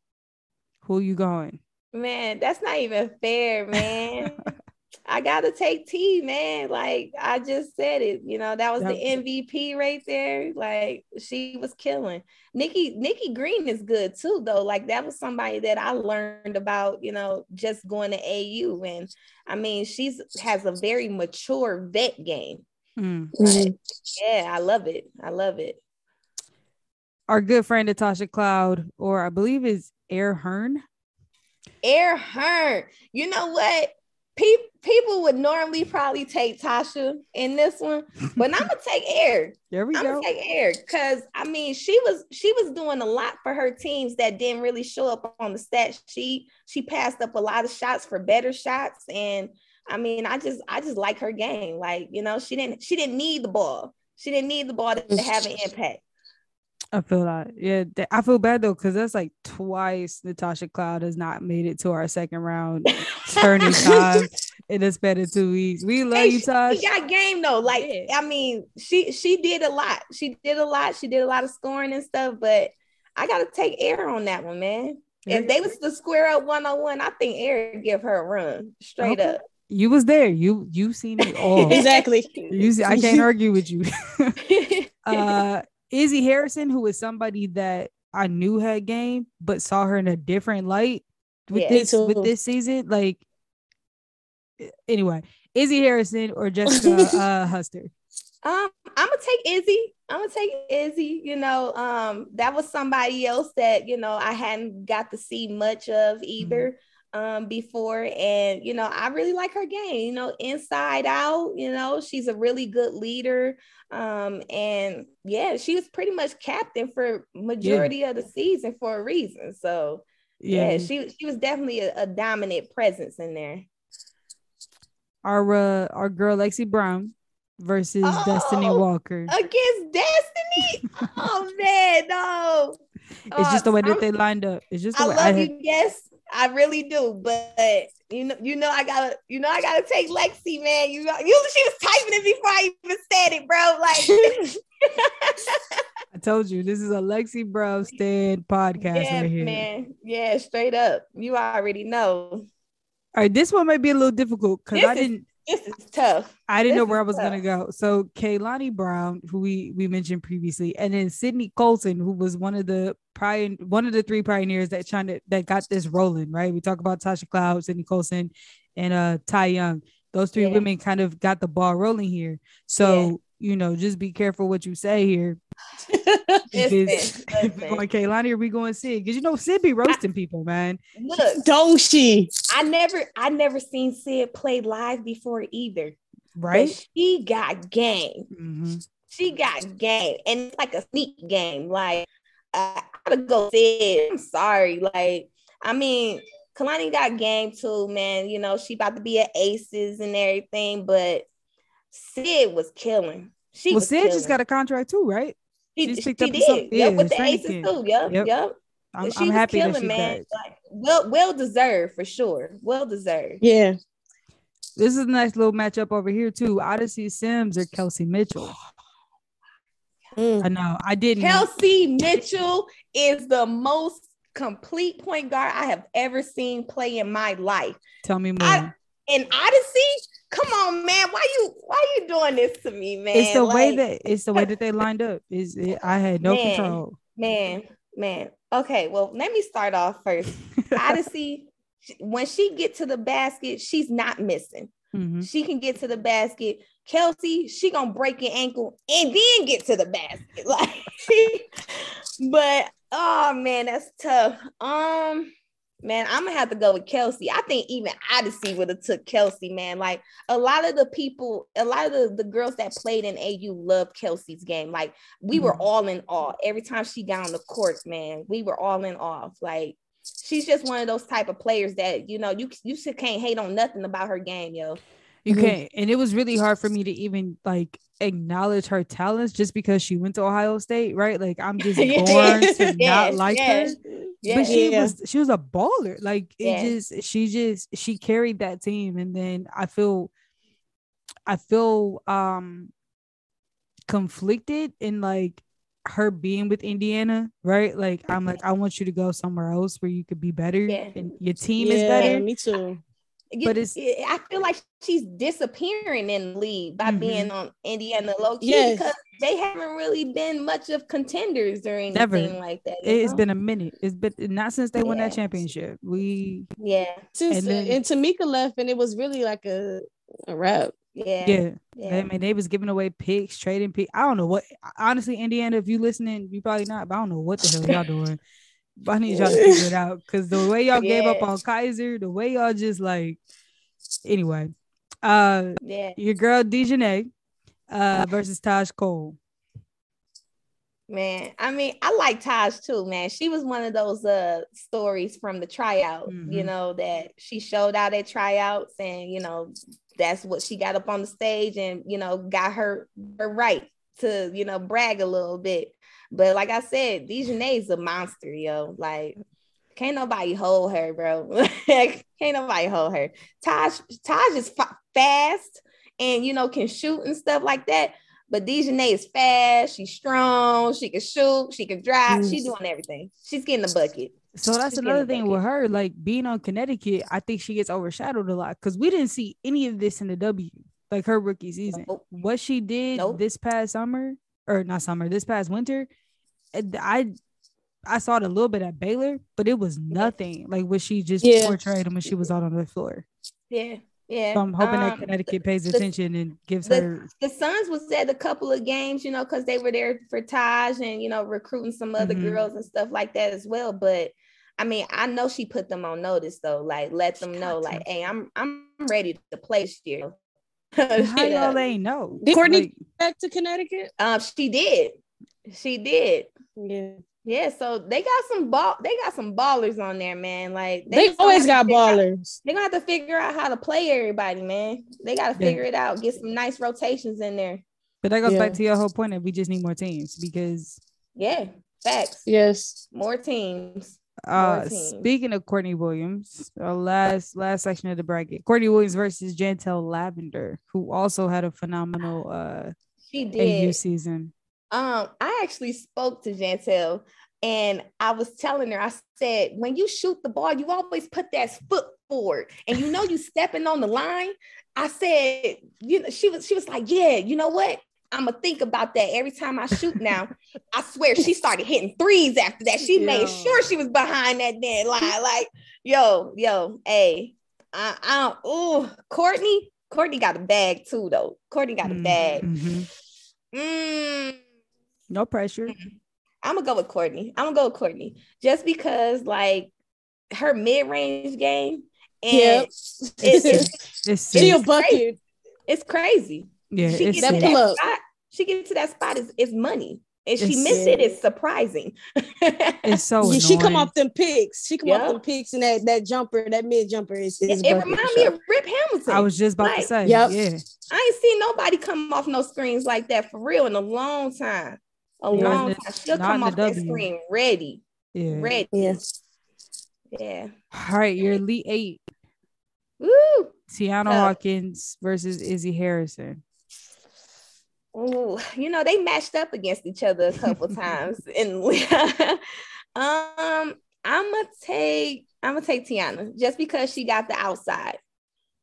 Speaker 1: Who you going?
Speaker 3: Man, that's not even fair, man. I gotta take T, man. Like I just said it, you know, that was the
Speaker 1: Yep.
Speaker 3: MVP right there. Like she was killing. Nikki, Nikki Green is good too, though. Like that was somebody that I learned about, you know, just going to AU. And I mean, she's has a very mature vet game.
Speaker 2: Mhm.
Speaker 3: Yeah, I love it. I love it.
Speaker 1: Our good friend Natasha Cloud, or I believe is Air Hearn.
Speaker 3: Air Hearn. You know what? Pe- people would normally probably take Tasha in this one, but I'm gonna take Air.
Speaker 1: There we
Speaker 3: I'm
Speaker 1: go.
Speaker 3: gonna take Air because I mean she was she was doing a lot for her teams that didn't really show up on the stat sheet. She passed up a lot of shots for better shots, and I mean I just I just like her game. Like you know she didn't she didn't need the ball. She didn't need the ball to have an impact.
Speaker 1: I feel that. Yeah, I feel bad though because that's like twice Natasha Cloud has not made it to our second round turning time in a span of two weeks. We love
Speaker 3: Hey,
Speaker 1: you,
Speaker 3: she,
Speaker 1: Tosh.
Speaker 3: she got game though. Like
Speaker 1: Yeah.
Speaker 3: I mean, she she did a lot. She did a lot. She did a lot of scoring and stuff. But I gotta take air on that one, man. If they was to square up one on one, I think Air give her a run straight
Speaker 1: Okay.
Speaker 3: up.
Speaker 1: You was there. You you seen it all.
Speaker 2: Exactly.
Speaker 1: you see, I can't argue with you. uh Izzy Harrison, who is somebody that I knew had game, but saw her in a different light with
Speaker 3: Yeah.
Speaker 1: This
Speaker 2: too.
Speaker 1: with this season. Like anyway, Izzy Harrison or Jessica uh Huster.
Speaker 3: Um, I'm gonna take Izzy. I'm gonna take Izzy. You know, um, that was somebody else that you know I hadn't got to see much of either um before, and you know I really like her game. You know, inside out. You know, she's a really good leader. Um, and yeah, she was pretty much captain for majority of the season for a reason. So yeah,
Speaker 1: Yeah.
Speaker 3: she she was definitely a, a dominant presence in there.
Speaker 1: Our uh, our girl Lexie Brown versus Destiny
Speaker 3: Oh,
Speaker 1: Walker.
Speaker 3: Against Destiny. oh man, no.
Speaker 1: It's just the way that
Speaker 3: I'm-
Speaker 1: they lined up. It's just the
Speaker 3: I
Speaker 1: way
Speaker 3: love
Speaker 1: had-
Speaker 3: you, yes, I really do. But you know, you know, I gotta, you know, I gotta take Lexie, man. You know, you she was typing it before I even said it, bro. Like,
Speaker 1: I told you this is a Lexie Brown stand podcast
Speaker 3: yeah,
Speaker 1: right here.
Speaker 3: man, yeah, straight up. You already know
Speaker 1: All right, this one might be a little difficult because I didn't
Speaker 3: this is tough.
Speaker 1: I didn't know where I was gonna go. So Kalani Brown, who we we mentioned previously, and then Sydney Colson, who was one of the prior one of the three pioneers that trying to that got this rolling, right? We talk about Tasha Cloud, Sydney Colson, and uh Ty Young. Those three
Speaker 3: Yeah.
Speaker 1: women kind of got the ball rolling here. So you know, just be careful what you say here. If it's
Speaker 3: Listen,
Speaker 1: if we're going Kalani or we going Sid, because you know Sid be roasting people, man.
Speaker 3: Look,
Speaker 2: Don't she?
Speaker 3: I never, I never seen Sid play live before either. But
Speaker 1: Right?
Speaker 3: she got game.
Speaker 1: Mhm.
Speaker 3: she got game and it's like a sneak game. Like I gotta go Sid. I'm sorry. Like, I mean, Kalani got game too, man. You know, she about to be at aces and everything, but Sid was killing. She
Speaker 1: Well,
Speaker 3: was
Speaker 1: Sid just got a contract too, right?
Speaker 3: she,
Speaker 1: just
Speaker 3: she
Speaker 1: up
Speaker 3: did.
Speaker 1: some-
Speaker 3: yep,
Speaker 1: yeah,
Speaker 3: with the aces
Speaker 1: camp.
Speaker 3: too. Yep,
Speaker 1: Yep.
Speaker 3: yep.
Speaker 1: I'm,
Speaker 3: she
Speaker 1: I'm
Speaker 3: was
Speaker 1: happy
Speaker 3: killing,
Speaker 1: that she
Speaker 3: man. Like, well, well deserved for sure. Well deserved.
Speaker 2: Yeah.
Speaker 1: This is a nice little matchup over here too. Odyssey Sims or Kelsey Mitchell.
Speaker 2: Mm.
Speaker 1: I know. I didn't.
Speaker 3: Kelsey Mitchell is the most complete point guard I have ever seen play in my life.
Speaker 1: Tell me more.
Speaker 3: I- in Odyssey, Come on, man. Why you why you doing this to me, man?
Speaker 1: It's the
Speaker 3: like,
Speaker 1: way that it's the way that they lined up. Is it, I had no
Speaker 3: Man.
Speaker 1: control.
Speaker 3: man, man. Okay, well, let me start off first. Odyssey, when she get to the basket, she's not missing.
Speaker 1: Mhm.
Speaker 3: She can get to the basket. Kelsey, she gonna break your ankle and then get to the basket. Like, but oh man, that's tough. Um, man, I'm gonna have to go with Kelsey. I think even Odyssey would have took Kelsey, man. Like a lot of the people, a lot of the, the girls that played in AU loved Kelsey's game. Like we were
Speaker 1: Mhm.
Speaker 3: all in awe every time she got on the court, man. We were all in awe. Like she's just one of those type of players that you know you you just can't hate on nothing about her game, yo.
Speaker 1: You
Speaker 2: Mhm.
Speaker 1: can't, and it was really hard for me to even like acknowledge her talents just because she went to Ohio State, right? Like I'm just
Speaker 3: Yeah.
Speaker 1: born to not like her. But she was she was a baller. Like it just she just she carried that team. And then I feel I feel um conflicted in like her being with Indiana, right? Like I'm like, I want you to go somewhere else where you could be better
Speaker 3: Yeah.
Speaker 1: and your team is better.
Speaker 2: me too.
Speaker 3: You-
Speaker 1: But it's-
Speaker 3: I feel like she's disappearing in the league by
Speaker 1: Mhm.
Speaker 3: being on Indiana low key
Speaker 2: Yes.
Speaker 3: because they haven't really been much of contenders or anything
Speaker 1: Never.
Speaker 3: like that. you
Speaker 1: It's
Speaker 3: know?
Speaker 1: been a minute. It's been not since they won that championship. We
Speaker 3: yeah,
Speaker 2: Since
Speaker 1: And then-
Speaker 2: and Tamika left, and it was really like a a wrap.
Speaker 3: yeah,
Speaker 1: yeah.
Speaker 3: yeah.
Speaker 1: I mean, they was giving away picks, trading picks. I don't know what. Honestly, Indiana, if you listening, you probably not. But I don't know what the hell y'all doing. But I need y'all to figure it out because the way y'all gave up on Kaiser, the way y'all just like. Anyway, uh,
Speaker 3: yeah.
Speaker 1: your girl DiJonai, uh, versus Taj Cole.
Speaker 3: Man, I mean, I like Taj too, man. She was one of those uh stories from the tryout, you
Speaker 1: Mhm.
Speaker 3: know, that she showed out at tryouts and you know, that's what she got up on the stage and you know, got her her right to, you know, brag a little bit. But like I said, DiJonai's a monster, yo. Like, can't nobody hold her, bro. Can't nobody hold her. Taj, Taj is fa- fast and you know can shoot and stuff like that. But DiJonai is fast. She's strong. She can shoot. She can drive. She's doing everything. She's getting the bucket.
Speaker 1: So that's another
Speaker 3: the
Speaker 1: thing with her, like being on Connecticut. I think she gets overshadowed a lot because we didn't see any of this in the W, like her rookie season.
Speaker 3: Nope.
Speaker 1: What she did
Speaker 3: Nope.
Speaker 1: this past summer, or not summer, this past winter, I I saw it a little bit at Baylor, but it was nothing like what she just
Speaker 2: Yeah.
Speaker 1: portrayed when she was out on the floor.
Speaker 3: Yeah, yeah.
Speaker 1: So I'm hoping that
Speaker 3: Um,
Speaker 1: Connecticut pays
Speaker 3: the-
Speaker 1: attention and gives
Speaker 3: the-
Speaker 1: her.
Speaker 3: the Suns was at a couple of games, you know, because they were there for Taj and you know recruiting some other
Speaker 1: Mhm.
Speaker 3: girls and stuff like that as well. But I mean, I know she put them on notice though, like let them know, like, hey, I'm I'm ready to play this year.
Speaker 1: How
Speaker 3: Yeah.
Speaker 1: y'all ain't know?
Speaker 2: Did Courtney-
Speaker 1: Like,
Speaker 2: Back to Connecticut.
Speaker 3: Um, she did, she did.
Speaker 2: Yeah,
Speaker 3: Yeah, so they got some ball. They got some ballers on there, man. Like
Speaker 2: they,
Speaker 3: just gonna
Speaker 2: always got
Speaker 3: to out-
Speaker 2: ballers.
Speaker 3: They're gonna have to figure out how to play everybody, man. They gotta
Speaker 1: Yeah.
Speaker 3: figure it out. Get some nice rotations in there.
Speaker 1: but that goes back to your whole point that we just need more teams because
Speaker 3: Yeah, facts.
Speaker 2: Yes.
Speaker 3: More teams.
Speaker 1: Uh, speaking of Courtney Williams, our last last section of the bracket, Courtney Williams versus Jantel Lavender, who also had a phenomenal uh
Speaker 3: She
Speaker 1: AU
Speaker 3: did.
Speaker 1: season.
Speaker 3: Um, I actually spoke to Jantel and I was telling her, I said, when you shoot the ball, you always put that foot forward and you know you stepping on the line. I said, you know, she was she was like, Yeah, you know what? I'm gonna think about that every time I shoot now. I swear she started hitting threes after that. She made sure she was behind that dead line. Like, yo, yo, hey, I, I don't, oh, Courtney, Courtney got a bag too, though. Courtney got a bag.
Speaker 1: Mhm.
Speaker 3: Mm,
Speaker 1: No pressure.
Speaker 3: I'm gonna go with Courtney. I'm gonna go with Courtney just because like her mid-range game and
Speaker 2: Yep.
Speaker 3: it's, it's,
Speaker 1: It's
Speaker 2: She a
Speaker 1: sick.
Speaker 2: bucket.
Speaker 3: it's crazy.
Speaker 1: yeah,
Speaker 3: she
Speaker 1: it's
Speaker 3: gets
Speaker 2: That
Speaker 1: sick.
Speaker 2: pull up.
Speaker 3: spot. She gets to that spot is is money. If she
Speaker 1: It's
Speaker 3: miss it, it's surprising.
Speaker 1: It's so
Speaker 2: Yeah, she come off them picks. She come
Speaker 3: Yeah.
Speaker 2: off them picks, and that that jumper, that mid jumper is. is
Speaker 3: it
Speaker 2: bucket
Speaker 3: reminds me of Rip Hamilton.
Speaker 1: I was just about to say,
Speaker 2: Yep.
Speaker 1: yeah,
Speaker 3: I ain't seen nobody come off no screens like that for real in a long time. A
Speaker 1: Not in
Speaker 3: long time. She'll come
Speaker 1: in the
Speaker 3: off that screen ready.
Speaker 1: yeah.
Speaker 3: Ready.
Speaker 2: Yeah.
Speaker 3: Yeah.
Speaker 1: All right, your elite eight:
Speaker 3: Woo.
Speaker 1: Tianna
Speaker 3: Uh,
Speaker 1: Hawkins versus Izzy Harrison.
Speaker 3: Ooh, you know, they matched up against each other a couple times. And um, I'm gonna take I'm gonna take Tianna just because she got the outside.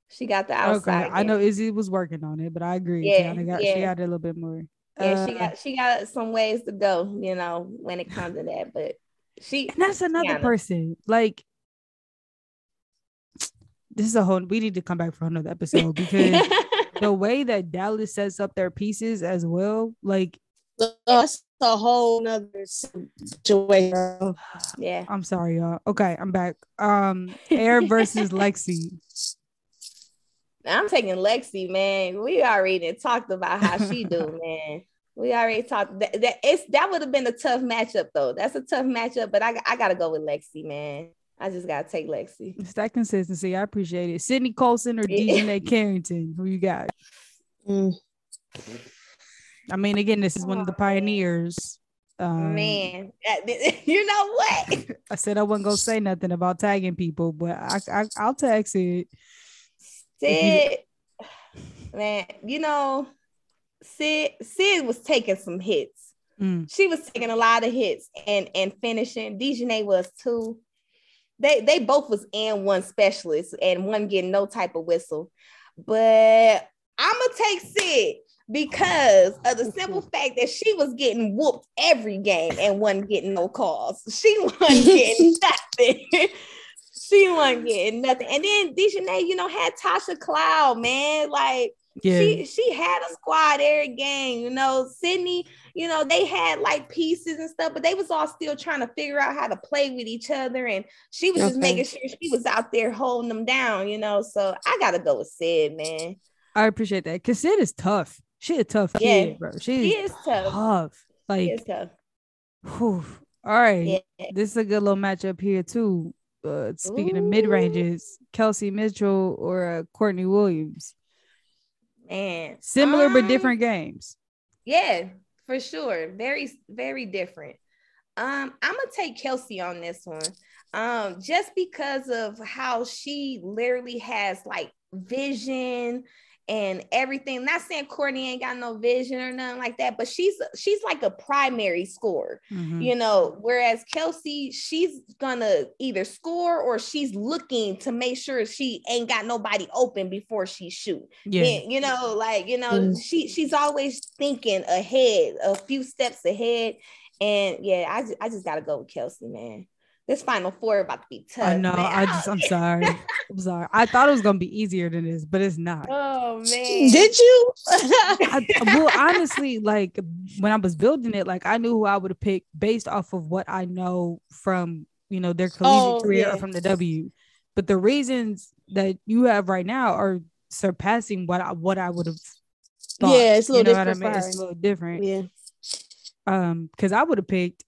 Speaker 3: She got the outside.
Speaker 1: Okay, I know Izzy was working on it, but I agree.
Speaker 3: Yeah,
Speaker 1: Tianna got
Speaker 3: yeah.
Speaker 1: she got a little bit more.
Speaker 3: Yeah, she
Speaker 1: Uh,
Speaker 3: got she got some ways to go, you know, when it comes to that. But she
Speaker 1: And that's another
Speaker 3: Tianna.
Speaker 1: person. Like this is a whole. We need to come back for another episode because the way that Dallas sets up their pieces as well. Like
Speaker 2: That's a whole nother situation.
Speaker 3: yeah.
Speaker 1: I'm sorry, y'all. Okay, I'm back. Um, Air versus Lexie.
Speaker 3: I'm taking Lexie, man. We already talked about how she do, man. We already talked that, that it's that would have been a tough matchup though. That's a tough matchup, but I I gotta go with Lexie, man. I just gotta take Lexie.
Speaker 1: It's that consistency. I appreciate it. Sydney Colson or
Speaker 3: Yeah.
Speaker 1: DJ Carrington? Who you got?
Speaker 2: Mm.
Speaker 1: I mean, again, this is one of the pioneers. Um,
Speaker 3: man, you know what?
Speaker 1: I said I wasn't gonna say nothing about tagging people, but I, I I'll tag Sid.
Speaker 3: Sid, man, you know, Sid Sid was taking some hits.
Speaker 1: Mm,
Speaker 3: She was taking a lot of hits and and finishing. DiJonai was too. They they both was and one specialist and one getting no type of whistle. But I'm gonna take Sid because of the simple fact that she was getting whooped every game and wasn't getting no calls. She wasn't getting nothing. she wasn't getting nothing. And then DiJonai, you know, had Tasha Cloud, man. Like
Speaker 1: yeah,
Speaker 3: she she had a squad every game, you know. Sydney, you know, they had like pieces and stuff, but they was all still trying to figure out how to play with each other. And she was just making sure she was out there holding them down, you know. So I gotta go with Sid, man.
Speaker 1: I appreciate that. Cause Sid is tough. She a tough
Speaker 3: Yeah.
Speaker 1: kid, bro.
Speaker 3: She
Speaker 1: She
Speaker 3: is
Speaker 1: is
Speaker 3: tough.
Speaker 1: tough.
Speaker 3: She
Speaker 1: Like,
Speaker 3: is tough.
Speaker 1: whew. all right.
Speaker 3: Yeah.
Speaker 1: This is a good little matchup here too. Uh, speaking of mid ranges, Kelsey Mitchell or uh, Courtney Williams.
Speaker 3: Man.
Speaker 1: Similar but
Speaker 3: Um,
Speaker 1: different games.
Speaker 3: Yeah, for sure. Very, very different. Um, I'm gonna take Kelsey on this one. Um, just because of how she literally has like vision and everything. Not saying Courtney ain't got no vision or nothing like that, but she's she's like a primary scorer,
Speaker 1: Mhm.
Speaker 3: you know. Whereas Kelsey, she's gonna either score or she's looking to make sure she ain't got nobody open before she shoot.
Speaker 1: Yeah.
Speaker 3: Yeah, you know, like you know,
Speaker 2: Mm.
Speaker 3: she she's always thinking ahead, a few steps ahead. And yeah, I just, I just gotta go with Kelsey, man. This final four about to be tough.
Speaker 1: I know.
Speaker 3: man.
Speaker 1: I just, I'm sorry. I'm sorry. I thought it was gonna be easier than this, but it's not.
Speaker 3: Oh man.
Speaker 2: Did you?
Speaker 1: I, well, honestly, like when I was building it, like I knew who I would have picked based off of what I know from you know their collegiate
Speaker 2: Oh,
Speaker 1: career or from the W. But the reasons that you have right now are surpassing what I what I would have. Thought.
Speaker 2: Yeah, it's a little
Speaker 1: you know what I
Speaker 2: different
Speaker 1: mean? It's a little different.
Speaker 2: yeah.
Speaker 1: Um, because I would have picked.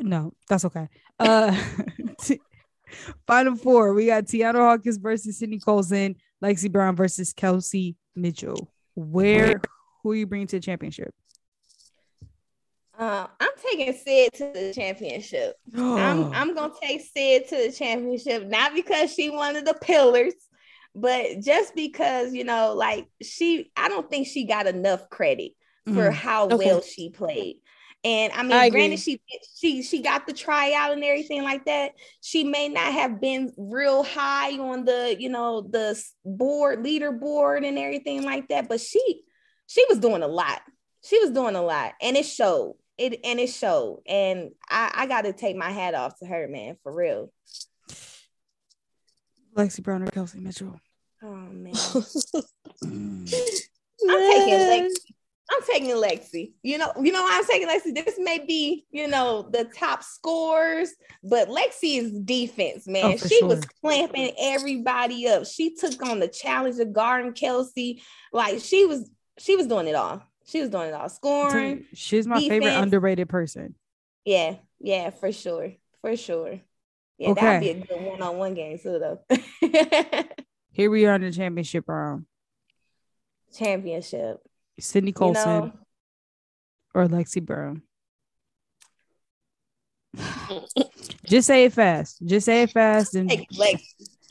Speaker 1: No, that's okay. Uh, t- final four. We got Tianna Hawkins versus Sydney Colson, Lexie Brown versus Kelsey Mitchell. Where who are you bringing to the championship?
Speaker 3: Uh, I'm taking Sid to the championship. I'm I'm gonna take Sid to the championship, not because she one of the pillars, but just because you know, like she, I don't think she got enough credit for
Speaker 1: Mhm.
Speaker 3: how
Speaker 2: Okay.
Speaker 3: well she played. And I mean,
Speaker 2: I
Speaker 3: granted, she she she got the tryout and everything like that. She may not have been real high on the you know the board leaderboard and everything like that, but she she was doing a lot. She was doing a lot, and it showed. It and it showed. And I I got to take my hat off to her, man, for real.
Speaker 1: Lexie Brown or Kelsey Mitchell?
Speaker 3: Oh man. I'm taking Lexie. I'm taking Lexie. You know, you know why I'm taking Lexie. This may be, you know, the top scores, but Lexie is defense, man.
Speaker 1: Oh,
Speaker 3: she was clamping everybody up. She took on the challenge of guarding Kelsey. Like she was, she was doing it all. She was doing it all. Scoring.
Speaker 1: you, She's my favorite underrated person.
Speaker 3: Yeah, yeah, for sure. For sure. Yeah, that'd be a good one-on-one game too, though.
Speaker 1: Here we are in the championship round.
Speaker 3: Championship.
Speaker 1: Sydney
Speaker 3: You know,
Speaker 1: or Lexie Brown. Just say it fast. Just say it fast and.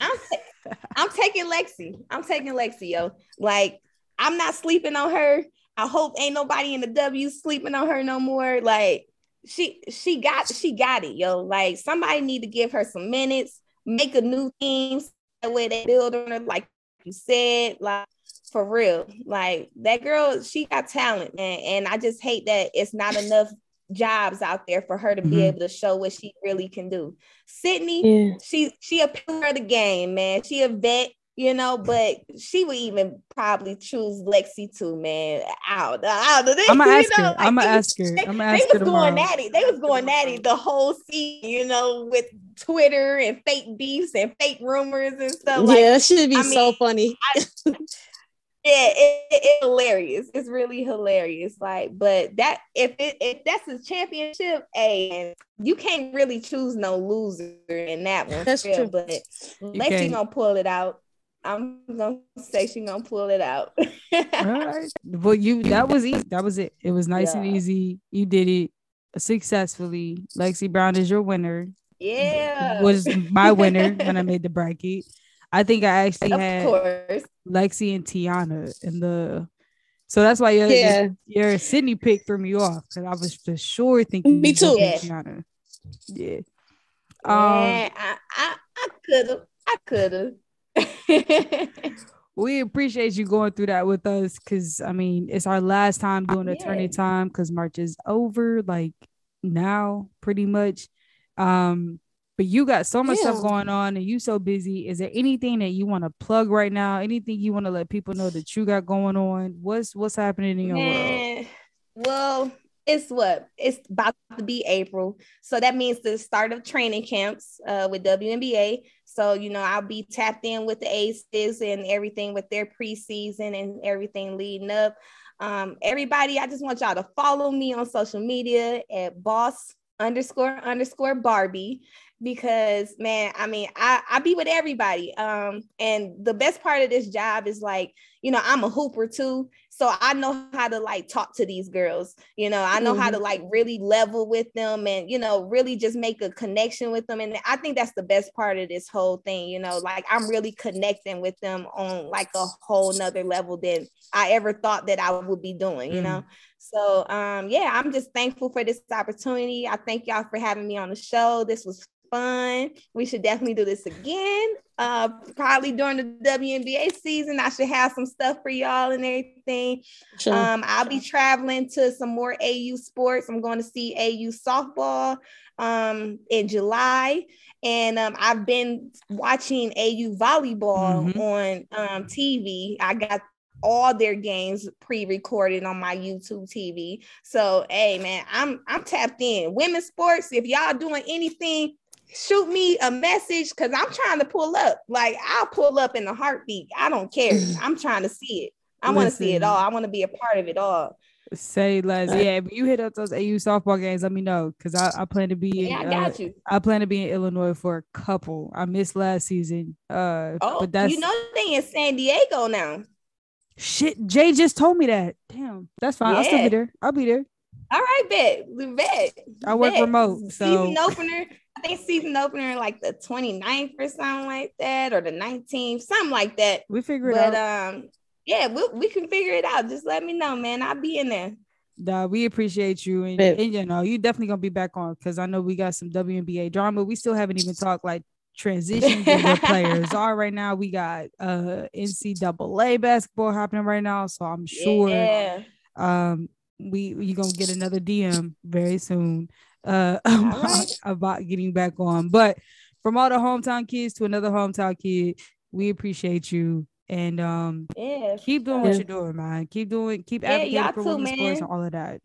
Speaker 3: I'm, ta- I'm taking Lexie. I'm taking Lexie, yo. Like, I'm not sleeping on her. I hope ain't nobody in the W sleeping on her no more. Like, she she got she got it, yo. Like, somebody need to give her some minutes, make a new team, That way they build on her, like you said, like for real. Like that girl, she got talent, man. And I just hate that it's not enough jobs out there for her to mm-hmm. be able to show what she really can do. Sydney, yeah. she she a pillar of the game, man. She a vet, you know, but she would even probably choose Lexie too, man. Out, out of this.
Speaker 1: I'm gonna ask know, her. Like I'm gonna ask her. I'm gonna ask
Speaker 3: they her. They was going at it. They was going at it the whole season, you know, with Twitter and fake beefs and fake rumors and stuff.
Speaker 2: Like, yeah, it should be I so mean, funny. I,
Speaker 3: yeah, it, it, it's hilarious. It's really hilarious. Like, but that if it if that's a championship, and you can't really choose no loser in that one.
Speaker 2: That's true.
Speaker 3: But Lexie gonna pull it out. I'm gonna say she gonna pull it out.
Speaker 1: All right. Well, you that was easy. That was it. It was nice yeah. and easy. You did it successfully. Lexie Brown is your winner.
Speaker 3: Yeah.
Speaker 1: Was my winner when I made the bracket. I think I actually of had
Speaker 3: course.
Speaker 1: Lexie and Tianna in the. So that's why your, yeah. your, Sydney pick threw me off because I was for sure thinking
Speaker 2: me too.
Speaker 1: Yeah. Tianna. Yeah.
Speaker 3: Um, yeah, I I, I could have. I could
Speaker 1: have. we appreciate you going through that with us because I mean it's our last time doing attorney yeah. time because March is over like now pretty much. Um, but you got so much yeah. stuff going on and you so busy. Is there anything that you want to plug right now? Anything you want to let people know that you got going on? What's what's happening in your Man. world?
Speaker 3: Well, it's what it's about to be April. So that means the start of training camps uh, with WNBA. So, you know, I'll be tapped in with the aces and everything with their preseason and everything leading up. Um, everybody, I just want y'all to follow me on social media at boss underscore underscore Barbie because man, I mean, I I be with everybody. Um, and the best part of this job is like, you know, I'm a hooper too, so I know how to like talk to these girls. You know, I know mm-hmm. how to mm-hmm. like really level with them, and you know, really just make a connection with them. And I think that's the best part of this whole thing. You know, like I'm really connecting with them on like a whole nother level than I ever thought that I would be doing. You mm-hmm. know. So um, yeah, I'm just thankful for this opportunity. I thank y'all for having me on the show. This was fun. We should definitely do this again. Uh, probably during the WNBA season, I should have some stuff for y'all and everything. Sure. Um, I'll be traveling to some more AU sports. I'm going to see AU softball um, in July, and um, I've been watching AU volleyball mm-hmm. on um, TV. I got all their games pre-recorded on my YouTube TV. So, hey man, I'm I'm tapped in. Women's sports, if y'all doing anything, shoot me a message because I'm trying to pull up. Like I'll pull up in a heartbeat. I don't care. I'm trying to see it. I want to see it all. I want to be a part of it all.
Speaker 1: Say less. Yeah, if you hit up those AU softball games, let me know because I, I plan to be
Speaker 3: yeah, in, I got uh, you.
Speaker 1: I plan to be in Illinois for a couple. I missed last season. Uh
Speaker 3: oh, but that's you know they in San Diego now.
Speaker 1: Shit, Jay just told me that. Damn, that's fine. Yeah. I'll still be there. I'll be there.
Speaker 3: All right, bet. Bet.
Speaker 1: I work
Speaker 3: bet.
Speaker 1: remote. So
Speaker 3: season opener. I think season opener like the 29th or something like that, or the 19th, something like that.
Speaker 1: We figure it
Speaker 3: but,
Speaker 1: out.
Speaker 3: um, yeah, we, we can figure it out. Just let me know, man. I'll be in there.
Speaker 1: Nah, we appreciate you, and, and you know you definitely gonna be back on because I know we got some WNBA drama. We still haven't even talked like transitions where players are right now. We got uh NCAA basketball happening right now, so I'm sure
Speaker 3: yeah.
Speaker 1: um we you gonna get another DM very soon uh about, right. about getting back on. But from all the hometown kids to another hometown kid, we appreciate you and um
Speaker 3: yeah
Speaker 1: keep doing what you're doing, man. Keep doing keep yeah, advocating for too, women's sports and all of that.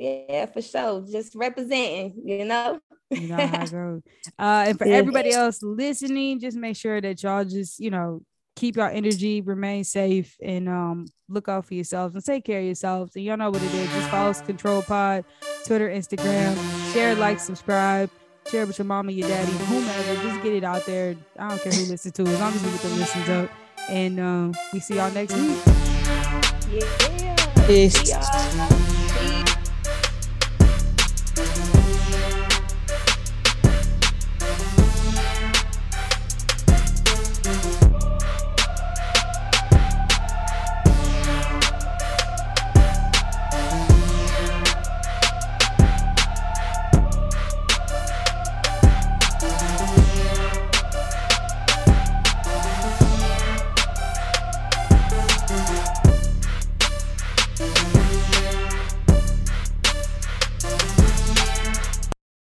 Speaker 3: Yeah, for sure. Just representing, you know.
Speaker 1: you know how it goes. Uh, and for everybody else listening, just make sure that y'all just, you know, keep your energy, remain safe, and um look out for yourselves and take care of yourselves. And y'all know what it is. Just follow us, Control Pod, Twitter, Instagram, share, like, subscribe, share with your mama, your daddy, whomever. Just get it out there. I don't care who listens to, it, as long as we get the listens up. And um, we see y'all next week.
Speaker 3: Yeah. Peace.